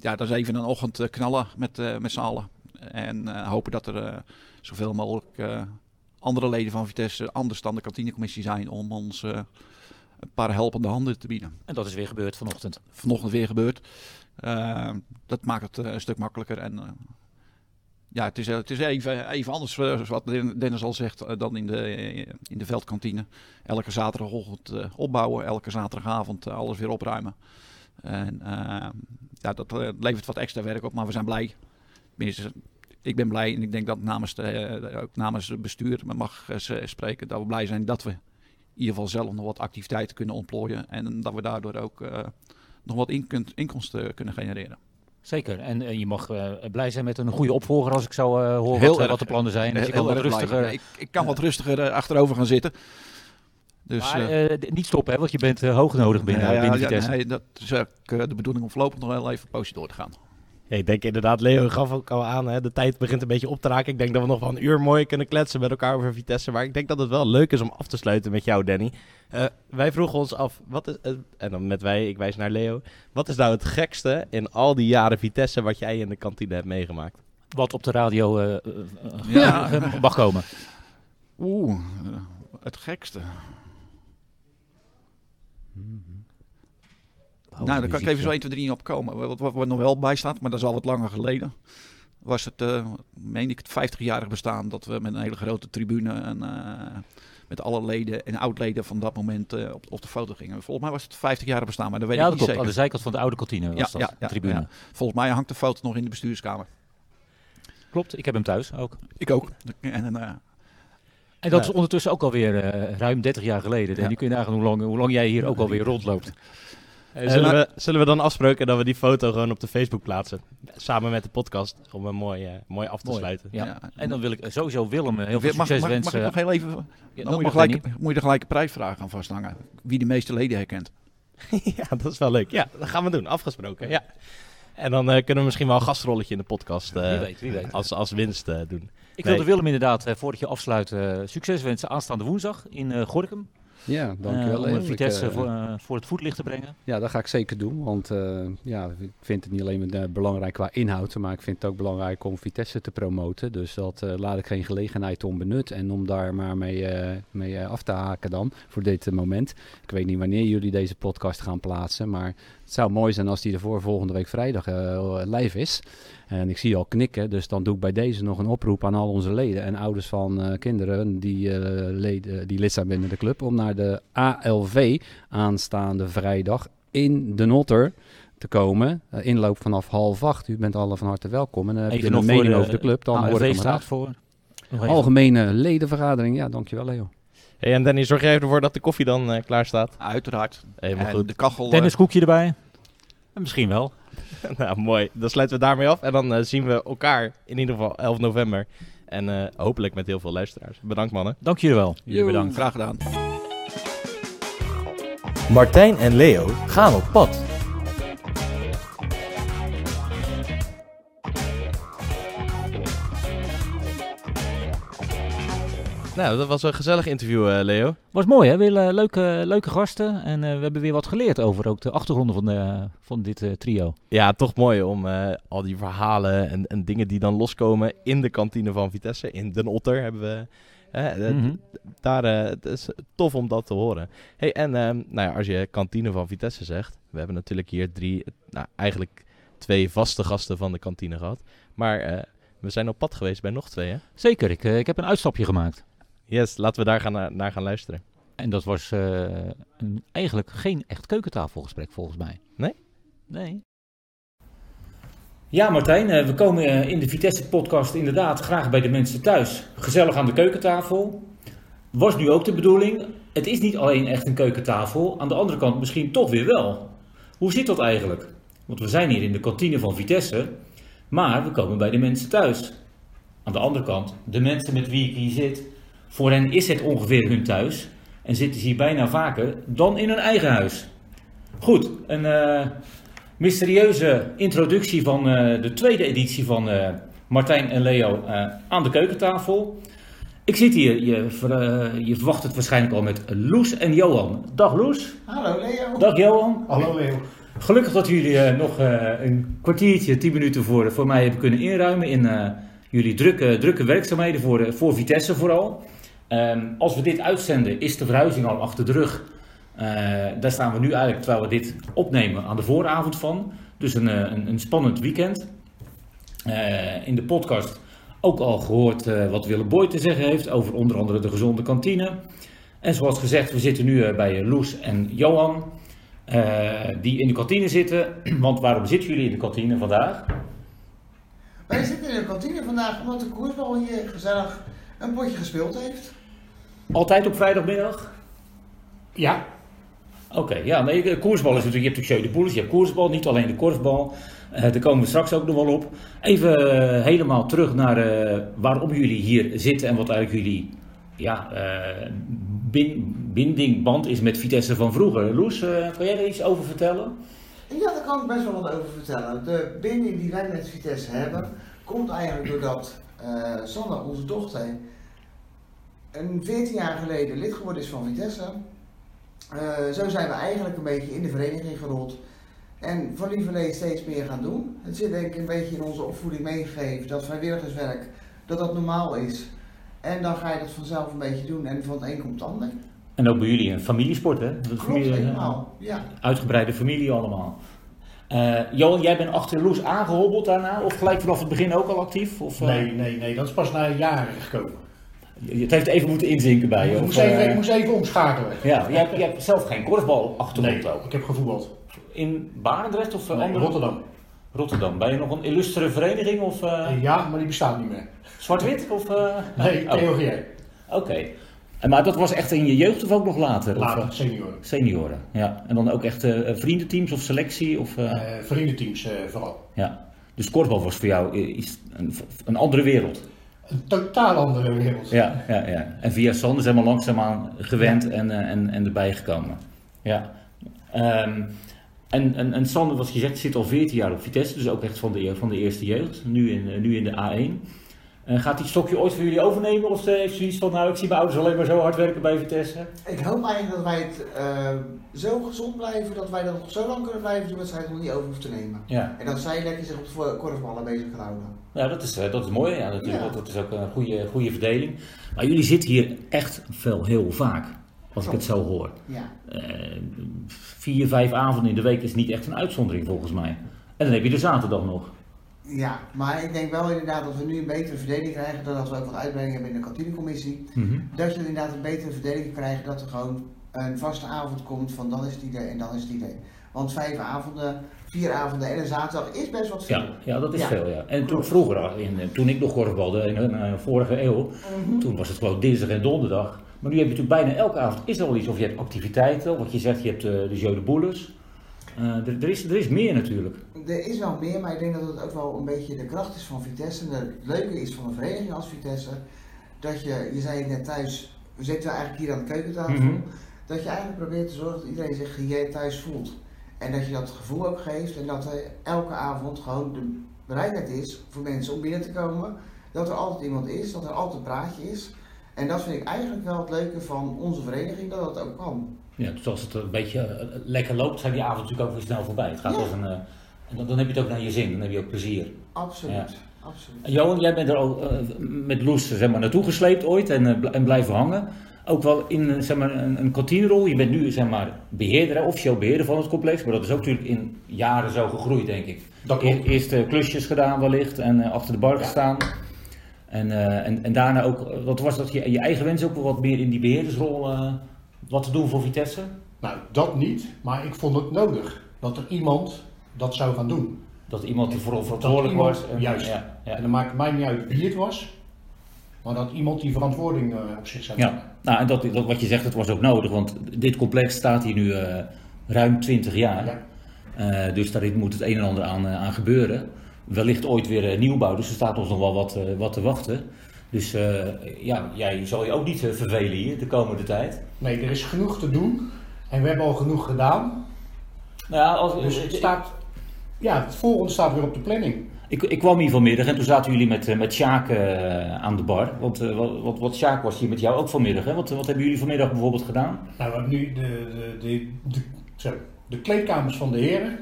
ja, dat is even een ochtend eh, knallen met, uh, met z'n allen. En uh, hopen dat er zoveel mogelijk andere leden van Vitesse anders dan de kantinecommissie zijn om ons een paar helpende handen te bieden.
En dat is weer gebeurd vanochtend?
Vanochtend weer gebeurd. dat maakt het een stuk makkelijker en ja, het is, het is even, even anders, wat Dennis al zegt, dan in de, in de veldkantine. Elke zaterdagochtend opbouwen, elke zaterdagavond alles weer opruimen. En ja, dat eh, levert wat extra werk op, maar we zijn blij. Tenminste, ik ben blij en ik denk dat namens, de, eh, ook namens het bestuur mag uh, spreken dat we blij zijn dat we in ieder geval zelf nog wat activiteiten kunnen ontplooien en dat we daardoor ook nog wat inkomsten kunnen genereren.
Zeker, en je mag blij zijn met een goede opvolger als ik zou horen wat, wat, de plannen zijn. Dus je kan wat rustiger...
Ik, ik, kan wat rustiger achterover gaan zitten.
Dus, maar, uh, niet stoppen, hè, want je bent uh, hoog nodig binnen, ja, ja, binnen Vitesse.
Ja, nee, dat is ook de bedoeling om voorlopig nog wel even een poosje door te gaan.
Ja, ik denk inderdaad, Leo gaf ook al aan, hè, de tijd begint een beetje op te raken. Ik denk dat we nog wel een uur mooi kunnen kletsen met elkaar over Vitesse. Maar ik denk dat het wel leuk is om af te sluiten met jou, Danny. Uh, wij vroegen ons af, wat is, en dan met wij, ik wijs naar Leo. Wat is nou het gekste in al die jaren Vitesse wat jij in de kantine hebt meegemaakt?
Wat op de radio ja. mag komen.
Oeh, het gekste. Nou, daar kan ik even zo 1, 2, 3 op komen. Wat, wat, wat nog wel bij staat, maar dat is al wat langer geleden. Was het, uh, meen ik, het 50-jarig bestaan dat we met een hele grote tribune en uh, met alle leden en oud-leden van dat moment uh, op, op de foto gingen. Volgens mij was het 50-jarig bestaan, maar dat weet
ja,
ik niet zeker.
aan de zijkant van de oude kantine was ja, dat, ja, tribune. Ja.
Volgens mij hangt de foto nog in de bestuurskamer.
Klopt, ik heb hem thuis ook.
Ik ook. En,
en dat is ondertussen ook alweer uh, ruim 30 jaar geleden. En die kun je nagaan hoe lang, hoe lang jij hier ook alweer rondloopt.
Zullen, we, zullen we dan afspreken dat we die foto gewoon op de Facebook plaatsen? Samen met de podcast, om een mooi, uh, mooi af te mooi. sluiten.
Ja. ja. En dan wil ik sowieso Willem heel veel succes
mag,
wensen.
Mag ik nog heel even... Ja, dan moet, je gelijk, moet je de gelijke prijsvraag aan vasthangen. Wie de meeste leden herkent. [LAUGHS]
ja, dat is wel leuk. Ja, dat gaan we doen. Afgesproken. Ja. En dan uh, kunnen we misschien wel een gastrolletje in de podcast uh, wie weet, wie weet. Als, als winst uh, doen.
Ik wilde Willem inderdaad, voordat je afsluit, succes wensen aanstaande woensdag in Gorkum.
Ja, dankjewel.
Uh, om Vitesse uh, voor, uh, voor, het voetlicht te brengen.
Ja, dat ga ik zeker doen. Want ja, ik vind het niet alleen belangrijk qua inhoud, maar ik vind het ook belangrijk om Vitesse te promoten. Dus dat laat ik geen gelegenheid onbenut. En om daar maar mee, mee af te haken dan, voor dit moment. Ik weet niet wanneer jullie deze podcast gaan plaatsen, maar het zou mooi zijn als die ervoor volgende week vrijdag live is. En ik zie al knikken, dus dan doe ik bij deze nog een oproep aan al onze leden en ouders van uh, kinderen die, uh, leden, die lid zijn binnen de club. Om naar de ALV aanstaande vrijdag in de Notter te komen. Inloop vanaf half acht. U bent alle van harte welkom. En heb je een mening de, over de club, dan
ALV hoor ik staat voor.
Algemene ledenvergadering. Ja, dankjewel Leo.
Hey, en Danny, zorg jij ervoor dat de koffie dan klaar staat?
Uiteraard.
Helemaal en goed.
De kachel.
Dennis koekje erbij? Misschien wel. [LAUGHS]
nou, mooi. Dan sluiten we daarmee af. En dan uh, zien we elkaar in ieder geval 11 november. En uh, hopelijk met heel veel luisteraars. Bedankt mannen.
Dank jullie wel.
Jullie bedankt. Graag gedaan.
Martijn en Leo gaan op pad.
Nou, dat was een gezellig interview, uh, Leo.
Was mooi, hè? Weer uh, leuke, leuke gasten. En uh, we hebben weer wat geleerd over ook de achtergronden van, de, van dit trio.
Ja, toch mooi om al die verhalen en, en dingen die dan loskomen in de kantine van Vitesse. In Den Otter hebben we
Mhm.
daar, eh, het is tof om dat te horen. Hey, en ehm, nou ja, als je kantine van Vitesse zegt, we hebben natuurlijk hier drie, nou, eigenlijk twee vaste gasten van de kantine gehad. Maar eh, we zijn op pad geweest bij nog twee, hè?
Zeker, ik, eh, ik heb een uitstapje gemaakt.
Yes, laten we daar gaan, naar, naar gaan luisteren.
En dat was eh, een, eigenlijk geen echt keukentafelgesprek volgens mij.
Nee?
Nee. Ja, Martijn, eh, we komen eh, in de Vitesse-podcast inderdaad graag bij de mensen thuis. Gezellig aan de keukentafel. Was nu ook de bedoeling. Het is niet alleen echt een keukentafel, aan de andere kant misschien toch weer wel. Hoe zit dat eigenlijk? Want we zijn hier in de kantine van Vitesse, maar we komen bij de mensen thuis. Aan de andere kant, de mensen met wie ik hier zit, voor hen is het ongeveer hun thuis en zitten ze hier bijna vaker dan in hun eigen huis. Goed, een eh, mysterieuze introductie van eh, de tweede editie van eh, Martijn en Leo aan de keukentafel. Ik zit hier, je, je verwacht het waarschijnlijk al met Loes en Johan. Dag Loes.
Hallo Leo.
Dag Johan.
Hallo Leo.
Gelukkig dat jullie nog een kwartiertje, tien minuten voor, voor mij hebben kunnen inruimen in jullie drukke, drukke werkzaamheden voor, voor Vitesse vooral. Ehm, als we dit uitzenden is de verhuizing al achter de rug. Eh, daar staan we nu eigenlijk, terwijl we dit opnemen, aan de vooravond van. Dus een, eh, een, een spannend weekend. Eh, in de podcast ook al gehoord eh, wat Willem Boy te zeggen heeft over onder andere de gezonde kantine. En zoals gezegd, we zitten nu bij Loes en Johan. die in de kantine zitten. [CLEARS THROAT] Want waarom zitten jullie in de kantine vandaag?
Wij zitten in de kantine vandaag omdat de koersbal hier gezellig een potje gespeeld heeft.
Altijd op vrijdagmiddag?
Ja.
Oké, ja, nee, de koersbal is natuurlijk, je hebt natuurlijk de Poules, je hebt koersbal, niet alleen de korfbal. Eh, daar komen we straks ook nog wel op. Even eh, helemaal terug naar eh, waarom jullie hier zitten en wat eigenlijk jullie ja, eh, bin- binding, band is met Vitesse van vroeger. Loes, eh, kan jij er iets over vertellen?
Ja, daar kan ik best wel wat over vertellen. De binding die wij met Vitesse hebben, komt eigenlijk doordat eh Sanne, onze dochter, een 14 jaar geleden lid geworden is van Vitesse. Eh, zo zijn we eigenlijk een beetje in de vereniging gerold. En van lieverlee steeds meer gaan doen. Het zit denk ik een beetje in onze opvoeding meegegeven dat vrijwilligerswerk, dat dat normaal is. En dan ga je dat vanzelf een beetje doen en van het een komt het ander.
En ook bij jullie een familiesport, hè? Dat
Klopt
familie-
helemaal, ja.
Uitgebreide familie allemaal. Eh, Johan, jij bent achter Loes aangehobbeld daarna? Of gelijk vanaf het begin ook al actief? Of, eh,
Nee, nee, nee, dat is pas na jaren gekomen.
Je- Het heeft even moeten inzinken bij je.
Ik
of,
moest even,
eh,
ik moest even omschakelen.
Ja, jij hebt, zelf geen korfbal achtergrond
Nee,
ook.
ik heb gevoetbald.
In Barendrecht of eh,
Nee,
andere?
Rotterdam.
Rotterdam. Ben je nog een illustere vereniging of eh,
Ja, maar die bestaat niet meer.
zwart-wit? Of, eh? [LAUGHS]
Nee,
Oh,
TOGJ.
Oké. En Maar dat was echt in je jeugd of ook nog later? Of,
Later,
eh,
senioren.
senioren, ja. En dan ook echt eh, vriendenteams of selectie? Of, eh,
Eh, vriendenteams eh, vooral.
ja. Dus korfbal was voor jou iets, een, een andere wereld?
Een totaal andere wereld.
Ja, ja, ja. En via Sander zijn we langzaamaan gewend en, eh, en, en erbij gekomen. Ja. Ehm, en, en, en Sander, wat je zegt, zit al 14 jaar op Vitesse, dus ook echt van de, van de eerste jeugd, nu in, eh, nu in de A1. Eh, gaat die stokje ooit voor jullie overnemen of eh, heeft zoiets van, nou ik zie mijn ouders alleen maar zo hard werken bij Vitesse?
Ik hoop eigenlijk dat wij het eh, zo gezond blijven dat wij dat nog zo lang kunnen blijven doen dat zij het nog niet over hoeven te nemen.
Ja,
En dat zij lekker zich op de korfballen bezig gaan houden.
Ja dat, is, eh, dat is mooi, ja, natuurlijk.
Ja.
Dat, is ook een goede, goede verdeling. Maar jullie zitten hier echt veel, heel vaak, als ik het zo hoor.
Ja.
Eh, vier, vijf avonden in de week is niet echt een uitzondering volgens mij. En dan heb je de zaterdag nog.
ja, maar ik denk wel inderdaad dat we nu een betere verdeling krijgen dan dat we ook wat uitbreiding hebben in de kantinecommissie. Dat je inderdaad een betere verdeling krijgt dat er gewoon een vaste avond komt van dan is het idee en dan is het idee. Want vijf avonden, vier avonden en een zaterdag is best wat veel.
Ja, ja, dat is
Ja.
veel. Ja. En toen vroeger, in, eh, toen ik nog korfbalde in de eh, vorige eeuw,
Mhm.
toen was het gewoon dinsdag en donderdag. Maar nu heb je natuurlijk bijna elke avond is er al iets. Of je hebt activiteiten, wat je zegt, je hebt eh, de Jeu de Boules. Eh, er, is, er is meer natuurlijk.
Er is wel meer, maar ik denk dat het ook wel een beetje de kracht is van Vitesse. En het leuke is van een vereniging als Vitesse, dat je, je zei het net thuis, we zitten eigenlijk hier aan de keukentafel,
Mhm.
dat je eigenlijk probeert te zorgen dat iedereen zich hier thuis voelt. En dat je dat gevoel ook geeft en dat er elke avond gewoon de bereidheid is voor mensen om binnen te komen. Dat er altijd iemand is, dat er altijd een praatje is. En dat vind ik eigenlijk wel het leuke van onze vereniging, dat dat ook kan.
Ja, dus als het een beetje eh, lekker loopt, zijn die avond natuurlijk ook weer snel voorbij. Het gaat
Ja.
als een, eh, dan, dan heb je het ook naar je zin, dan heb je ook plezier.
Absoluut. Absoluut.
Johan, jij bent er al eh, met Loes zeg maar, naartoe gesleept ooit en, en blijven hangen. Ook wel in zeg maar, een, een kantinerol. Je bent nu zeg maar, beheerder, hè, officieel beheerder van het complex. Maar dat is ook natuurlijk in jaren zo gegroeid, denk ik.
Dat
E-. Eerst eh, klusjes gedaan wellicht en eh, achter de bar gestaan. En, eh, en, en daarna ook, wat was dat, je, je eigen wens ook wel wat meer in die beheerdersrol eh, wat te doen voor Vitesse?
Nou, dat niet, maar ik vond het nodig dat er iemand dat zou gaan doen.
Dat iemand die vooral verantwoordelijk was. en-
juist.
Ja, ja.
En dan maakt het mij niet uit wie het was, maar dat iemand die verantwoording eh, op zich zou nemen.
Ja, nou, en dat, dat, wat je zegt, dat was ook nodig, want dit complex staat hier nu eh, ruim 20 jaar.
Ja.
Eh, dus daar moet het een en ander aan, aan gebeuren. Wellicht ooit weer nieuwbouw, dus er staat ons nog wel wat, wat te wachten. Dus ja, jij zal je ook niet vervelen hier de komende tijd.
Nee, er is genoeg te doen en we hebben al genoeg gedaan.
Nou, ja, als,
Dus het staat, ja, het volgende staat weer op de planning.
Ik, ik kwam hier vanmiddag en toen zaten jullie met, eh, met Sjaak eh, aan de bar. Want eh, wat, wat, wat Sjaak was hier met jou ook vanmiddag. Hè? Wat, wat hebben jullie vanmiddag bijvoorbeeld gedaan?
Nou, we hebben nu de, de, de, de, zo, de kleedkamers van de heren,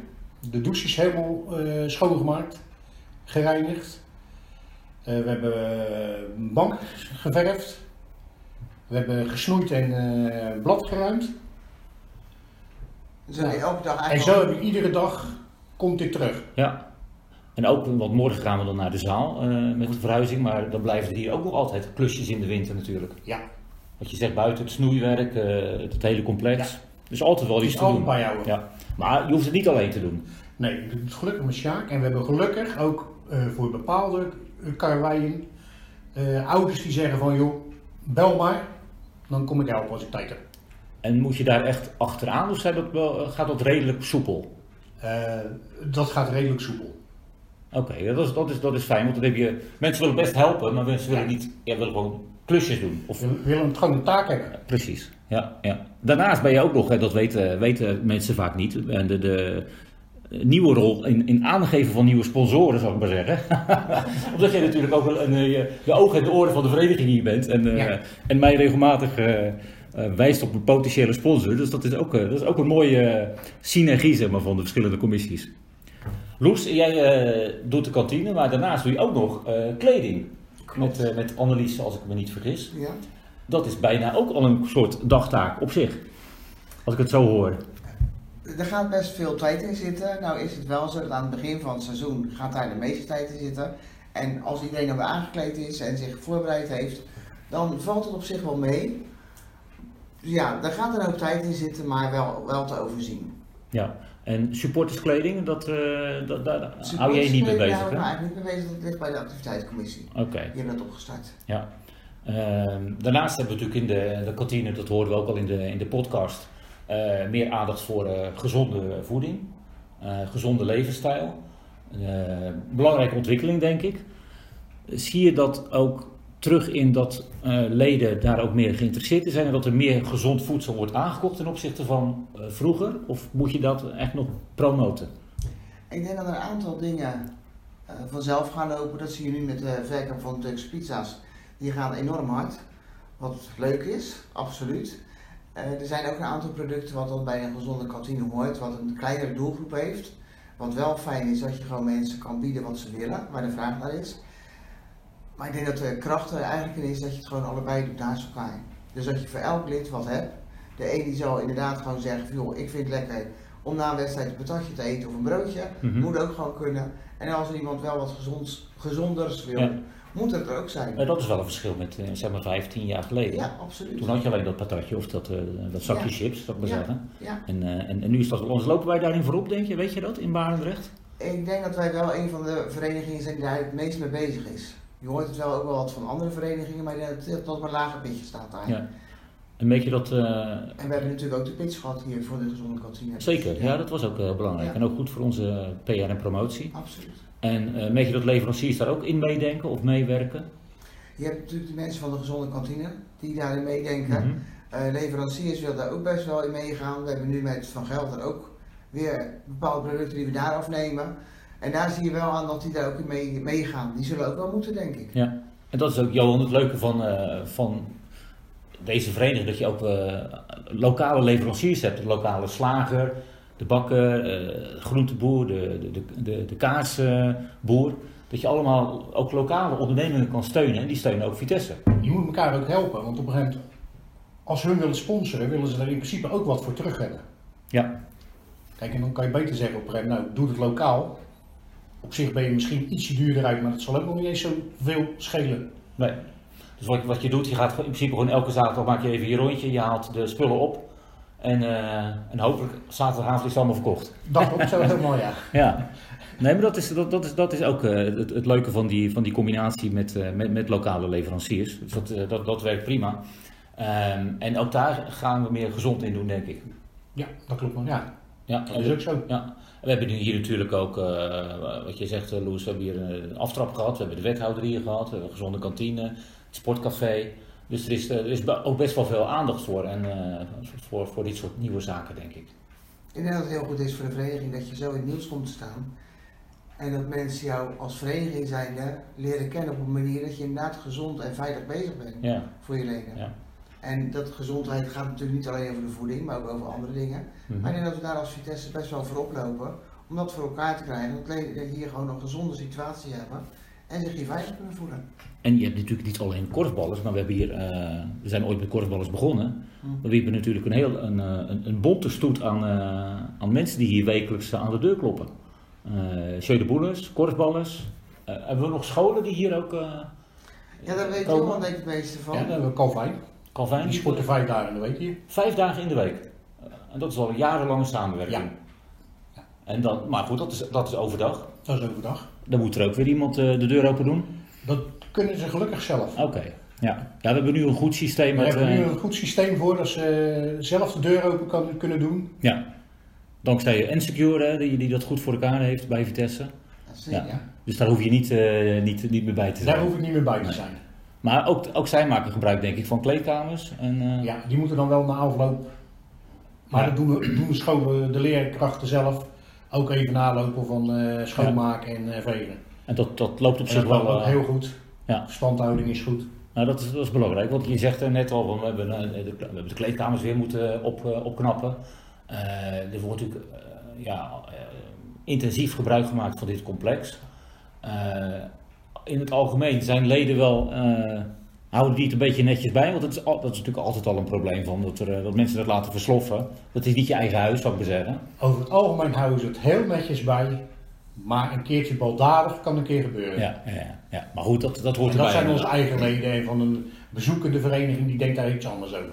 de douches helemaal eh, schoongemaakt, gereinigd. Eh, we hebben een bank geverfd. We hebben gesnoeid en eh, blad geruimd.
Dus elke dag
En
eigenlijk.
zo hebben we iedere dag komt dit terug.
Ja. En ook, want morgen gaan we dan naar de zaal eh, met de verhuizing, maar dan blijven er hier ook nog altijd klusjes in de winter natuurlijk.
Ja,
Wat je zegt, buiten het snoeiwerk, eh, het hele complex. Dus altijd wel iets te doen.
bij jou.
Ja. Maar je hoeft het niet alleen te doen.
Nee, ik doe het gelukkig met Sjaak. En we hebben gelukkig ook eh, voor bepaalde karweien ouders die zeggen van joh, bel maar, dan kom ik helpen als ik tijd heb.
En moet je daar echt achteraan of dat gaat dat redelijk soepel?
Dat gaat redelijk soepel.
Oké, dat, is, dat, is, dat is fijn, want dan heb je... Mensen willen best helpen, maar mensen willen niet... Ja, willen gewoon klusjes doen. Of,
We willen het gewoon een taak hebben.
Precies, ja, ja. Daarnaast ben je ook nog, hè, dat weten, weten mensen vaak niet, en de, de nieuwe rol in, in aangeven van nieuwe sponsoren, zou ik maar zeggen. [LAUGHS] Omdat jij natuurlijk ook wel een, eh, de ogen en de oren van de vereniging hier bent en, eh, en mij regelmatig eh, wijst op een potentiële sponsor. Dus dat is ook, dat is ook een mooie synergie zeg maar, van de verschillende commissies. Loes, jij eh, doet de kantine, maar daarnaast doe je ook nog eh, kleding. Met, eh, met Annelies, als ik me niet vergis.
Ja.
Dat is bijna ook al een soort dagtaak op zich. Als ik het zo hoor.
Er gaat best veel tijd in zitten. Nou is het wel zo dat aan het begin van het seizoen gaat daar de meeste tijd in zitten. En als iedereen dan weer aangekleed is en zich voorbereid heeft, dan valt het op zich wel mee. Ja, daar gaat een hoop tijd in zitten, maar wel, wel te overzien.
Ja. En supporterskleding, dat, eh, dat, daar hou jij je niet mee bezig,
we
hè?
eigenlijk niet mee bezig, dat ligt bij de activiteitscommissie.
Oké,
Die hebben dat opgestart.
ja. Ehm, daarnaast hebben we natuurlijk in de, de kantine, dat hoorden we ook al in de, in de podcast, eh, meer aandacht voor eh, gezonde voeding, gezonde levensstijl. Belangrijke ontwikkeling, denk ik. Zie je dat ook terug in dat eh, leden daar ook meer geïnteresseerd in zijn en dat er meer gezond voedsel wordt aangekocht ten opzichte van eh, vroeger? Of moet je dat echt nog promoten?
Ik denk dat er een aantal dingen eh, vanzelf gaan lopen. Dat zie je nu met de verkoop van Turkse pizza's. Die gaan enorm hard. Wat leuk is, absoluut. Er zijn ook een aantal producten wat dan bij een gezonde kantine hoort, wat een kleinere doelgroep heeft. Wat wel fijn is dat je gewoon mensen kan bieden wat ze willen, waar de vraag naar is. Maar ik denk dat de kracht er eigenlijk in is dat je het gewoon allebei doet naast elkaar. Dus dat je voor elk lid wat hebt. De een die zal inderdaad gewoon zeggen, joh, ik vind het lekker om na een wedstrijd een patatje te eten of een broodje.
Mhm.
Moet ook gewoon kunnen. En als er iemand wel wat gezonds, gezonders wil,
Ja.
moet het er ook zijn.
Dat is wel een verschil met eh, zeg maar 15 jaar geleden.
Ja, absoluut.
Toen had je alleen dat patatje of dat, eh, dat zakje
Ja.
chips, zou ik maar
Ja.
zeggen. En, eh, en, en nu is dat ons lopen wij daarin voorop, denk je? Weet je dat in Barendrecht?
Ik denk dat wij wel een van de verenigingen zijn die daar het meest mee bezig is. Je hoort het wel ook wel wat van andere verenigingen, maar dat het tot op een lager pitje staat daar.
Ja. En je dat eh,
En we hebben natuurlijk ook de pitch gehad hier voor de gezonde kantine.
zeker? Ja, dat was ook eh, belangrijk.
Ja.
En ook goed voor onze PR en promotie.
Absoluut.
En eh weet je dat leveranciers daar ook in meedenken of meewerken?
Je hebt natuurlijk de mensen van de gezonde kantine die daarin meedenken.
Mhm.
Leveranciers willen daar ook best wel in meegaan. We hebben nu met Van Gelder ook weer bepaalde producten die we daar afnemen. En daar zie je wel aan dat die daar ook in mee, meegaan. Die zullen ook wel moeten, denk ik.
Ja. En dat is ook, Johan, het leuke van, eh, van deze vereniging. Dat je ook eh, lokale leveranciers hebt. De lokale slager, de bakker, eh, de groenteboer, de, de, de, de, de kaasboer. dat je allemaal ook lokale ondernemingen kan steunen. En die steunen ook Vitesse.
Je moet elkaar ook helpen, want op een gegeven moment, als ze hun willen sponsoren, willen ze er in principe ook wat voor terug hebben.
Ja.
Kijk, en dan kan je beter zeggen op een gegeven moment, nou, doe het lokaal. Op zich ben je misschien ietsje duurder uit, maar het zal ook nog niet eens zoveel schelen.
Nee. Dus wat, wat je doet, je gaat in principe gewoon elke zaterdag maak je even je rondje, je haalt de spullen op. En, eh, en hopelijk zaterdagavond is het allemaal verkocht.
Dat klopt zo helemaal, ja. [LAUGHS]
Ja. Nee, maar dat is, dat, dat is, dat is ook eh, het, het leuke van die, van die combinatie met, eh, met, met lokale leveranciers. Dus dat, dat, dat werkt prima. Ehm, en ook daar gaan we meer gezond in doen, denk ik.
Ja, dat klopt wel, ja.
Ja,
Dat is ook zo.
Ja, we hebben nu hier natuurlijk ook, eh, wat je zegt, uh, Loes, we hebben hier een aftrap gehad, we hebben de wethouder hier gehad, we hebben een gezonde kantine, het sportcafé. Dus er is, eh, er is ook best wel veel aandacht voor, en, eh, voor, voor dit soort nieuwe zaken, denk ik.
Ik denk dat het heel goed is voor de vereniging dat je zo in het nieuws komt te staan. En dat mensen jou als vereniging zijnde leren kennen op een manier dat je inderdaad gezond en veilig bezig bent
Ja,
voor je leden.
Ja.
En dat gezondheid gaat natuurlijk niet alleen over de voeding, maar ook over andere dingen.
Mhm.
Maar ik denk dat we daar als Vitesse best wel voorop lopen om dat voor elkaar te krijgen. Dat leden hier gewoon een gezonde situatie hebben en zich hier veilig kunnen voelen.
En je hebt natuurlijk niet alleen korfballers, maar we hebben hier, eh, we zijn ooit met korfballers begonnen.
Hm.
Maar we hebben natuurlijk een heel een, eh, een, een bonte stoet aan, eh, aan mensen die hier wekelijks aan de deur kloppen. Uh, Boelers, korfballers. Hebben we nog scholen die hier ook...
Ja, daar weet? Johan denk ik het meeste van.
Ja, dan hebben we Calvijn. Die sporten vijf dagen in de week hier.
Vijf dagen in de week. En dat is al een jarenlange samenwerking.
Ja.
Ja. En dan, maar goed, dat is, dat is overdag.
Dat is overdag.
Dan moet er ook weer iemand eh, de deur open doen.
Dat kunnen ze gelukkig zelf.
Oké, ja. ja. We hebben nu een goed systeem.
We
met,
hebben nu
eh,
een goed systeem voor dat ze zelf de deur open kan, kunnen doen.
Ja. Dankzij Ensecure, hè, die, die dat goed voor elkaar heeft bij Vitesse.
Dat is zeker.
Ja. Dus daar hoef je niet, eh, niet, niet meer bij te
Daar
zijn.
hoef ik niet meer bij te
Nee. Maar ook, ook zij maken gebruik, denk ik, van kleedkamers. En, eh,
Ja, die moeten dan wel na afloop. Maar
Ja.
dat doen, we, doen de, scholen, de leerkrachten zelf ook even nalopen van eh, schoonmaken en eh, vegen.
en dat, dat loopt op
En
zich
dat
wel. eh,
heel goed.
ja.
Verstandhouding is goed.
Nou, dat is, dat is belangrijk, want je zegt er net al, we hebben, eh, de, we hebben de kleedkamers weer moeten op, eh, opknappen. Eh, er wordt natuurlijk eh, ja, eh, intensief gebruik gemaakt van dit complex. Eh, in het algemeen zijn leden wel, eh, houden die het een beetje netjes bij, want dat is, al, dat is natuurlijk altijd al een probleem van dat, er, eh, dat mensen dat laten versloffen. Dat is niet je eigen huis, zou ik maar zeggen.
Over het algemeen houden ze het heel netjes bij. Maar een keertje baldadig kan een keer gebeuren.
Ja, ja, ja, ja. maar goed, dat, dat hoort
En dat
erbij.
zijn onze eigen leden en van een bezoekende vereniging die denkt daar iets anders over.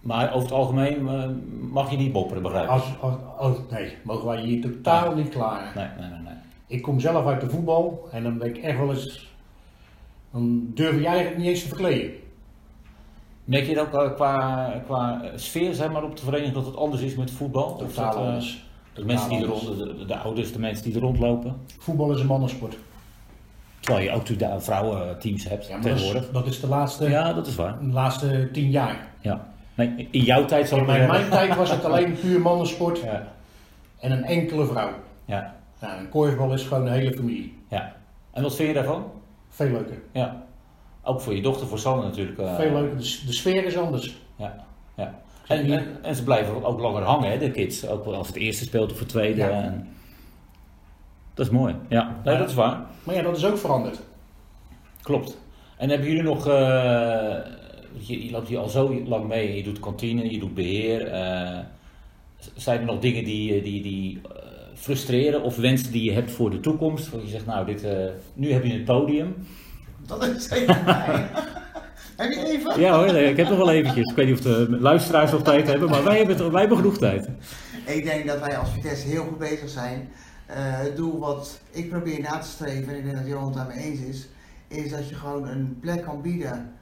Maar over het algemeen eh, mag je niet mopperen, begrijp ik.
Als, als, als- nee, mogen wij hier totaal niet klaar.
Nee, nee, nee.
Ik kom zelf uit de voetbal en dan ben ik echt wel eens. Dan durf je eigenlijk niet eens te verkleden.
Merk je dat ook qua, qua eh, sfeer zeg maar, op de vereniging dat het anders is met voetbal? Of
Totaal
dat, eh,
anders.
de, mensen die er rond, de, de ouders, de mensen die er rondlopen.
Voetbal is een mannensport.
Terwijl je ook natuurlijk vrouwenteams hebt
Ja,
tegenwoordig.
dat is de laatste,
Ja, dat is waar.
de laatste tien jaar.
Ja. Nee, in jouw tijd zal
In mijn tijd was het alleen puur mannensport [LAUGHS]
Ja,
en een enkele vrouw.
ja,
Nou, een korfbal is gewoon een hele familie.
ja. En wat vind je daarvan?
Veel leuker.
Ja. Ook voor je dochter, voor Sanne natuurlijk. eh,
Veel leuker. De, sfeer is anders.
Ja, ja. En, en, en ze blijven ook langer hangen, hè, de kids. Ook wel als het eerste speelt of het tweede.
Ja.
En... Dat is mooi. Ja, nee, dat is waar.
Maar ja, dat is ook veranderd.
Klopt. En hebben jullie nog, eh, je, je loopt hier al zo lang mee, je doet kantine, je doet beheer. eh, zijn er nog dingen die, die, die frustreren of wensen die je hebt voor de toekomst? Want je zegt, nou, dit, eh, nu heb je het podium.
Dat is zeker mij. [LAUGHS] Heb je even?
Ja hoor, ik heb nog wel eventjes. Ik weet niet of de luisteraars nog tijd hebben, maar wij hebben, het- wij hebben genoeg tijd.
Ik denk dat wij als Vitesse heel goed bezig zijn. Eh, het doel wat ik probeer na te streven, en ik denk dat Johan het daarmee eens is, is dat je gewoon een plek kan bieden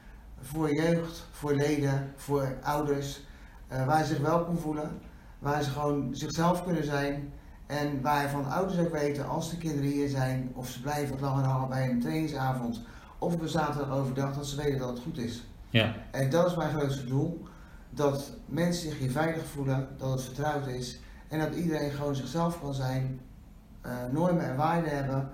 voor jeugd, voor leden, voor ouders, eh, waar ze zich welkom voelen, waar ze gewoon zichzelf kunnen zijn en waarvan ouders ook weten als de kinderen hier zijn of ze blijven wat langer hangen bij een trainingsavond of een zaterdag overdag, dat ze weten dat het goed is.
Ja,
En dat is mijn grootste doel. Dat mensen zich hier veilig voelen, dat het vertrouwd is en dat iedereen gewoon zichzelf kan zijn, eh, normen en waarden hebben,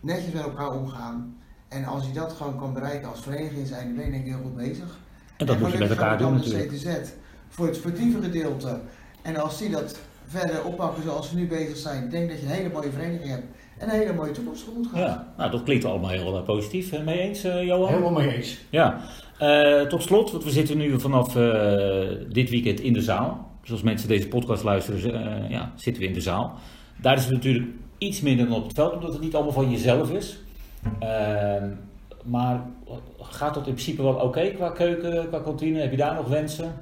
netjes met elkaar omgaan. En als je dat gewoon kan bereiken als vereniging zijn, dan ben je denk ik heel goed bezig.
en dat moet je met elkaar doen
we
natuurlijk.
dan de CTZ voor het sportieve gedeelte. En als die dat verder oppakken zoals we nu bezig zijn, ik denk dat je een hele mooie vereniging hebt en een hele mooie toekomst tegemoet gaat.
Ja, nou dat klinkt allemaal heel eh, positief. Eh, Mee eens, eh, Johan?
Helemaal mee eens.
Ja. Eh, tot slot, want we zitten nu vanaf eh, dit weekend in de zaal. Dus als mensen deze podcast luisteren, eh, ja, zitten we in de zaal. Daar is het natuurlijk iets minder dan op het veld, omdat het niet allemaal van jezelf is. Ehm, maar gaat dat in principe wel oké qua keuken, qua kantine? Heb je daar nog wensen?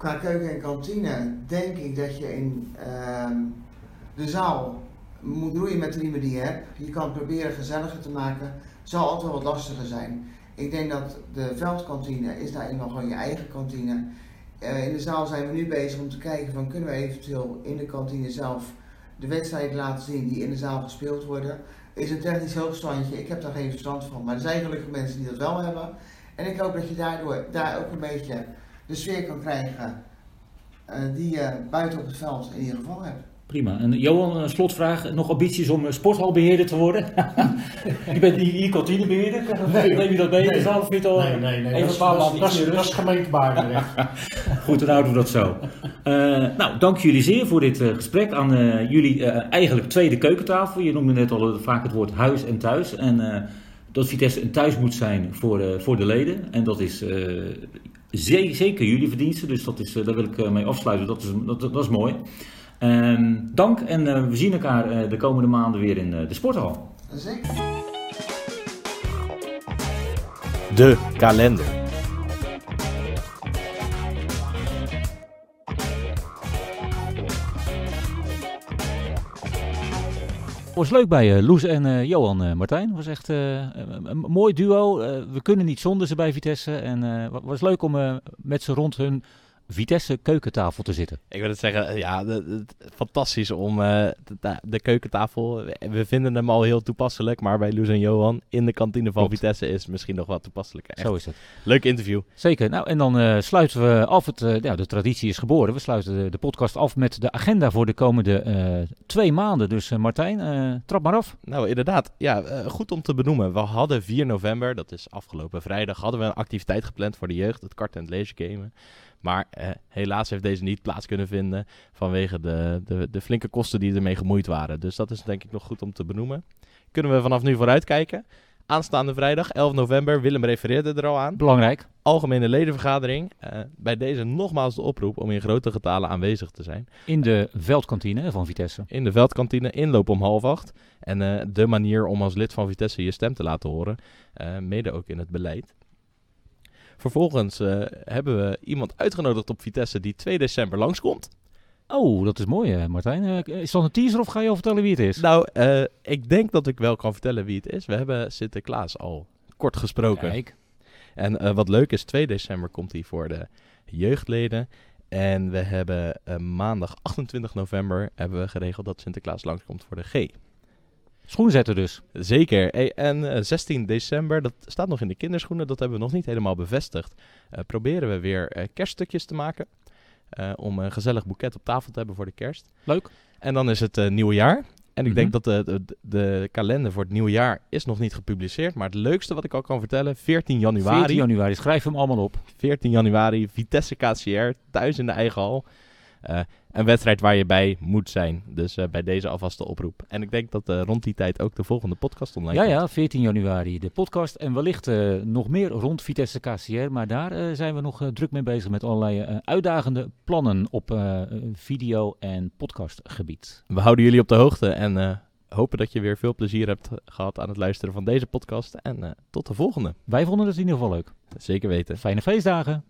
Qua keuken en kantine denk ik dat je in ehm, de zaal moet roeien met de riemen die je hebt. Je kan proberen gezelliger te maken. Zal altijd wel wat lastiger zijn. Ik denk dat de veldkantine is daarin wel gewoon je eigen kantine. Eh, in de zaal zijn we nu bezig om te kijken van kunnen we eventueel in de kantine zelf de wedstrijden laten zien die in de zaal gespeeld worden. Is een technisch hoogstandje, ik heb daar geen verstand van, maar er zijn gelukkig mensen die dat wel hebben. En ik hoop dat je daardoor daar ook een beetje de sfeer kan krijgen eh, die je buiten op het veld in ieder geval hebt.
Prima. En Johan, een slotvraag. Nog ambities om eh, sporthalbeheerder te worden? [LAUGHS] je bent hier, kantinebeheerder.
Nee,
Neem je dat mee?
nee.
Zelf het al
Nee, nee, nee.
even
Dat
paar
dat, dat, is. [LAUGHS]
Goed, dan houden we dat zo. Eh, nou, dank jullie zeer voor dit eh, gesprek aan eh, jullie eh, eigenlijk tweede keukentafel. Je noemde net al eh, vaak het woord huis en thuis. En eh, dat Vitesse een thuis moet zijn voor, eh, voor de leden. En dat is eh, zeker jullie verdienste. Dus dat is, eh, daar wil ik eh, mee afsluiten. Dat is, dat, dat is mooi. Ehm, dank en eh, we zien elkaar eh, de komende maanden weer in de sporthal.
Zeker.
De kalender.
Was leuk bij eh, Loes en eh, Johan eh, Martijn. was echt een, mooi duo. We kunnen niet zonder ze bij Vitesse. En het was leuk om met ze rond hun Vitesse keukentafel te zitten.
Ik wil het zeggen, eh, ja, de- de- fantastisch om eh, de, de keukentafel. We, vinden hem al heel toepasselijk, maar bij Loes en Johan in de kantine van. Vitesse is misschien nog wat toepasselijker. Echt
Zo is het.
leuk interview.
Zeker. Nou, en dan eh, sluiten we af. Het, ja, de traditie is geboren. We sluiten de, podcast af met de agenda voor de komende twee maanden. Dus Martijn, trap maar af.
Nou, inderdaad. Ja, goed om te benoemen. We hadden 4 november, dat is afgelopen vrijdag, hadden we een activiteit gepland voor de jeugd, het kart en het leesgamen. Maar eh, helaas heeft deze niet plaats kunnen vinden vanwege de, de, de flinke kosten die ermee gemoeid waren. Dus dat is denk ik nog goed om te benoemen. Kunnen we vanaf nu vooruitkijken. Aanstaande vrijdag, 11 november, Willem refereerde er al aan.
Belangrijk.
Algemene ledenvergadering. Eh, bij deze nogmaals de oproep om in grote getalen aanwezig te zijn.
In de veldkantine van Vitesse.
In de veldkantine, inloop om half acht. En eh, de manier om als lid van Vitesse je stem te laten horen. mede ook in het beleid. Vervolgens eh, hebben we iemand uitgenodigd op Vitesse die 2 december langskomt.
Oh, dat is mooi, eh, Martijn. Eh, is dat een teaser of ga je al vertellen wie het is?
Nou, ik denk dat ik wel kan vertellen wie het is. We hebben Sinterklaas al kort gesproken.
Kijk.
En wat leuk is, 2 december komt hij voor de jeugdleden. En we hebben maandag 28 november hebben we geregeld dat Sinterklaas langskomt voor de G.
Schoenzetten dus.
Zeker. Hey, En eh, 16 december, dat staat nog in de kinderschoenen, dat hebben we nog niet helemaal bevestigd. Eh, proberen we weer eh, kerststukjes te maken. eh, om een gezellig boeket op tafel te hebben voor de kerst.
Leuk.
En dan is het eh, nieuwe jaar. En ik denk
Mhm.
dat de, de, de kalender voor het nieuwe jaar is nog niet gepubliceerd. Maar het leukste wat ik al kan vertellen, 14 januari.
14 januari. Schrijf hem allemaal op.
14 januari, Vitesse KCR, thuis in de eigen hal. Eh, een wedstrijd waar je bij moet zijn. Dus eh, bij deze alvast de oproep. En ik denk dat eh, rond die tijd ook de volgende podcast online
Ja,
komt.
ja, 14 januari de podcast. En wellicht eh, nog meer rond Vitesse KCR. Maar daar zijn we nog druk mee bezig met allerlei uitdagende plannen op video- en podcastgebied.
We houden jullie op de hoogte en hopen dat je weer veel plezier hebt gehad aan het luisteren van deze podcast. En tot de volgende.
Wij vonden het in ieder geval leuk.
Zeker weten.
Fijne feestdagen.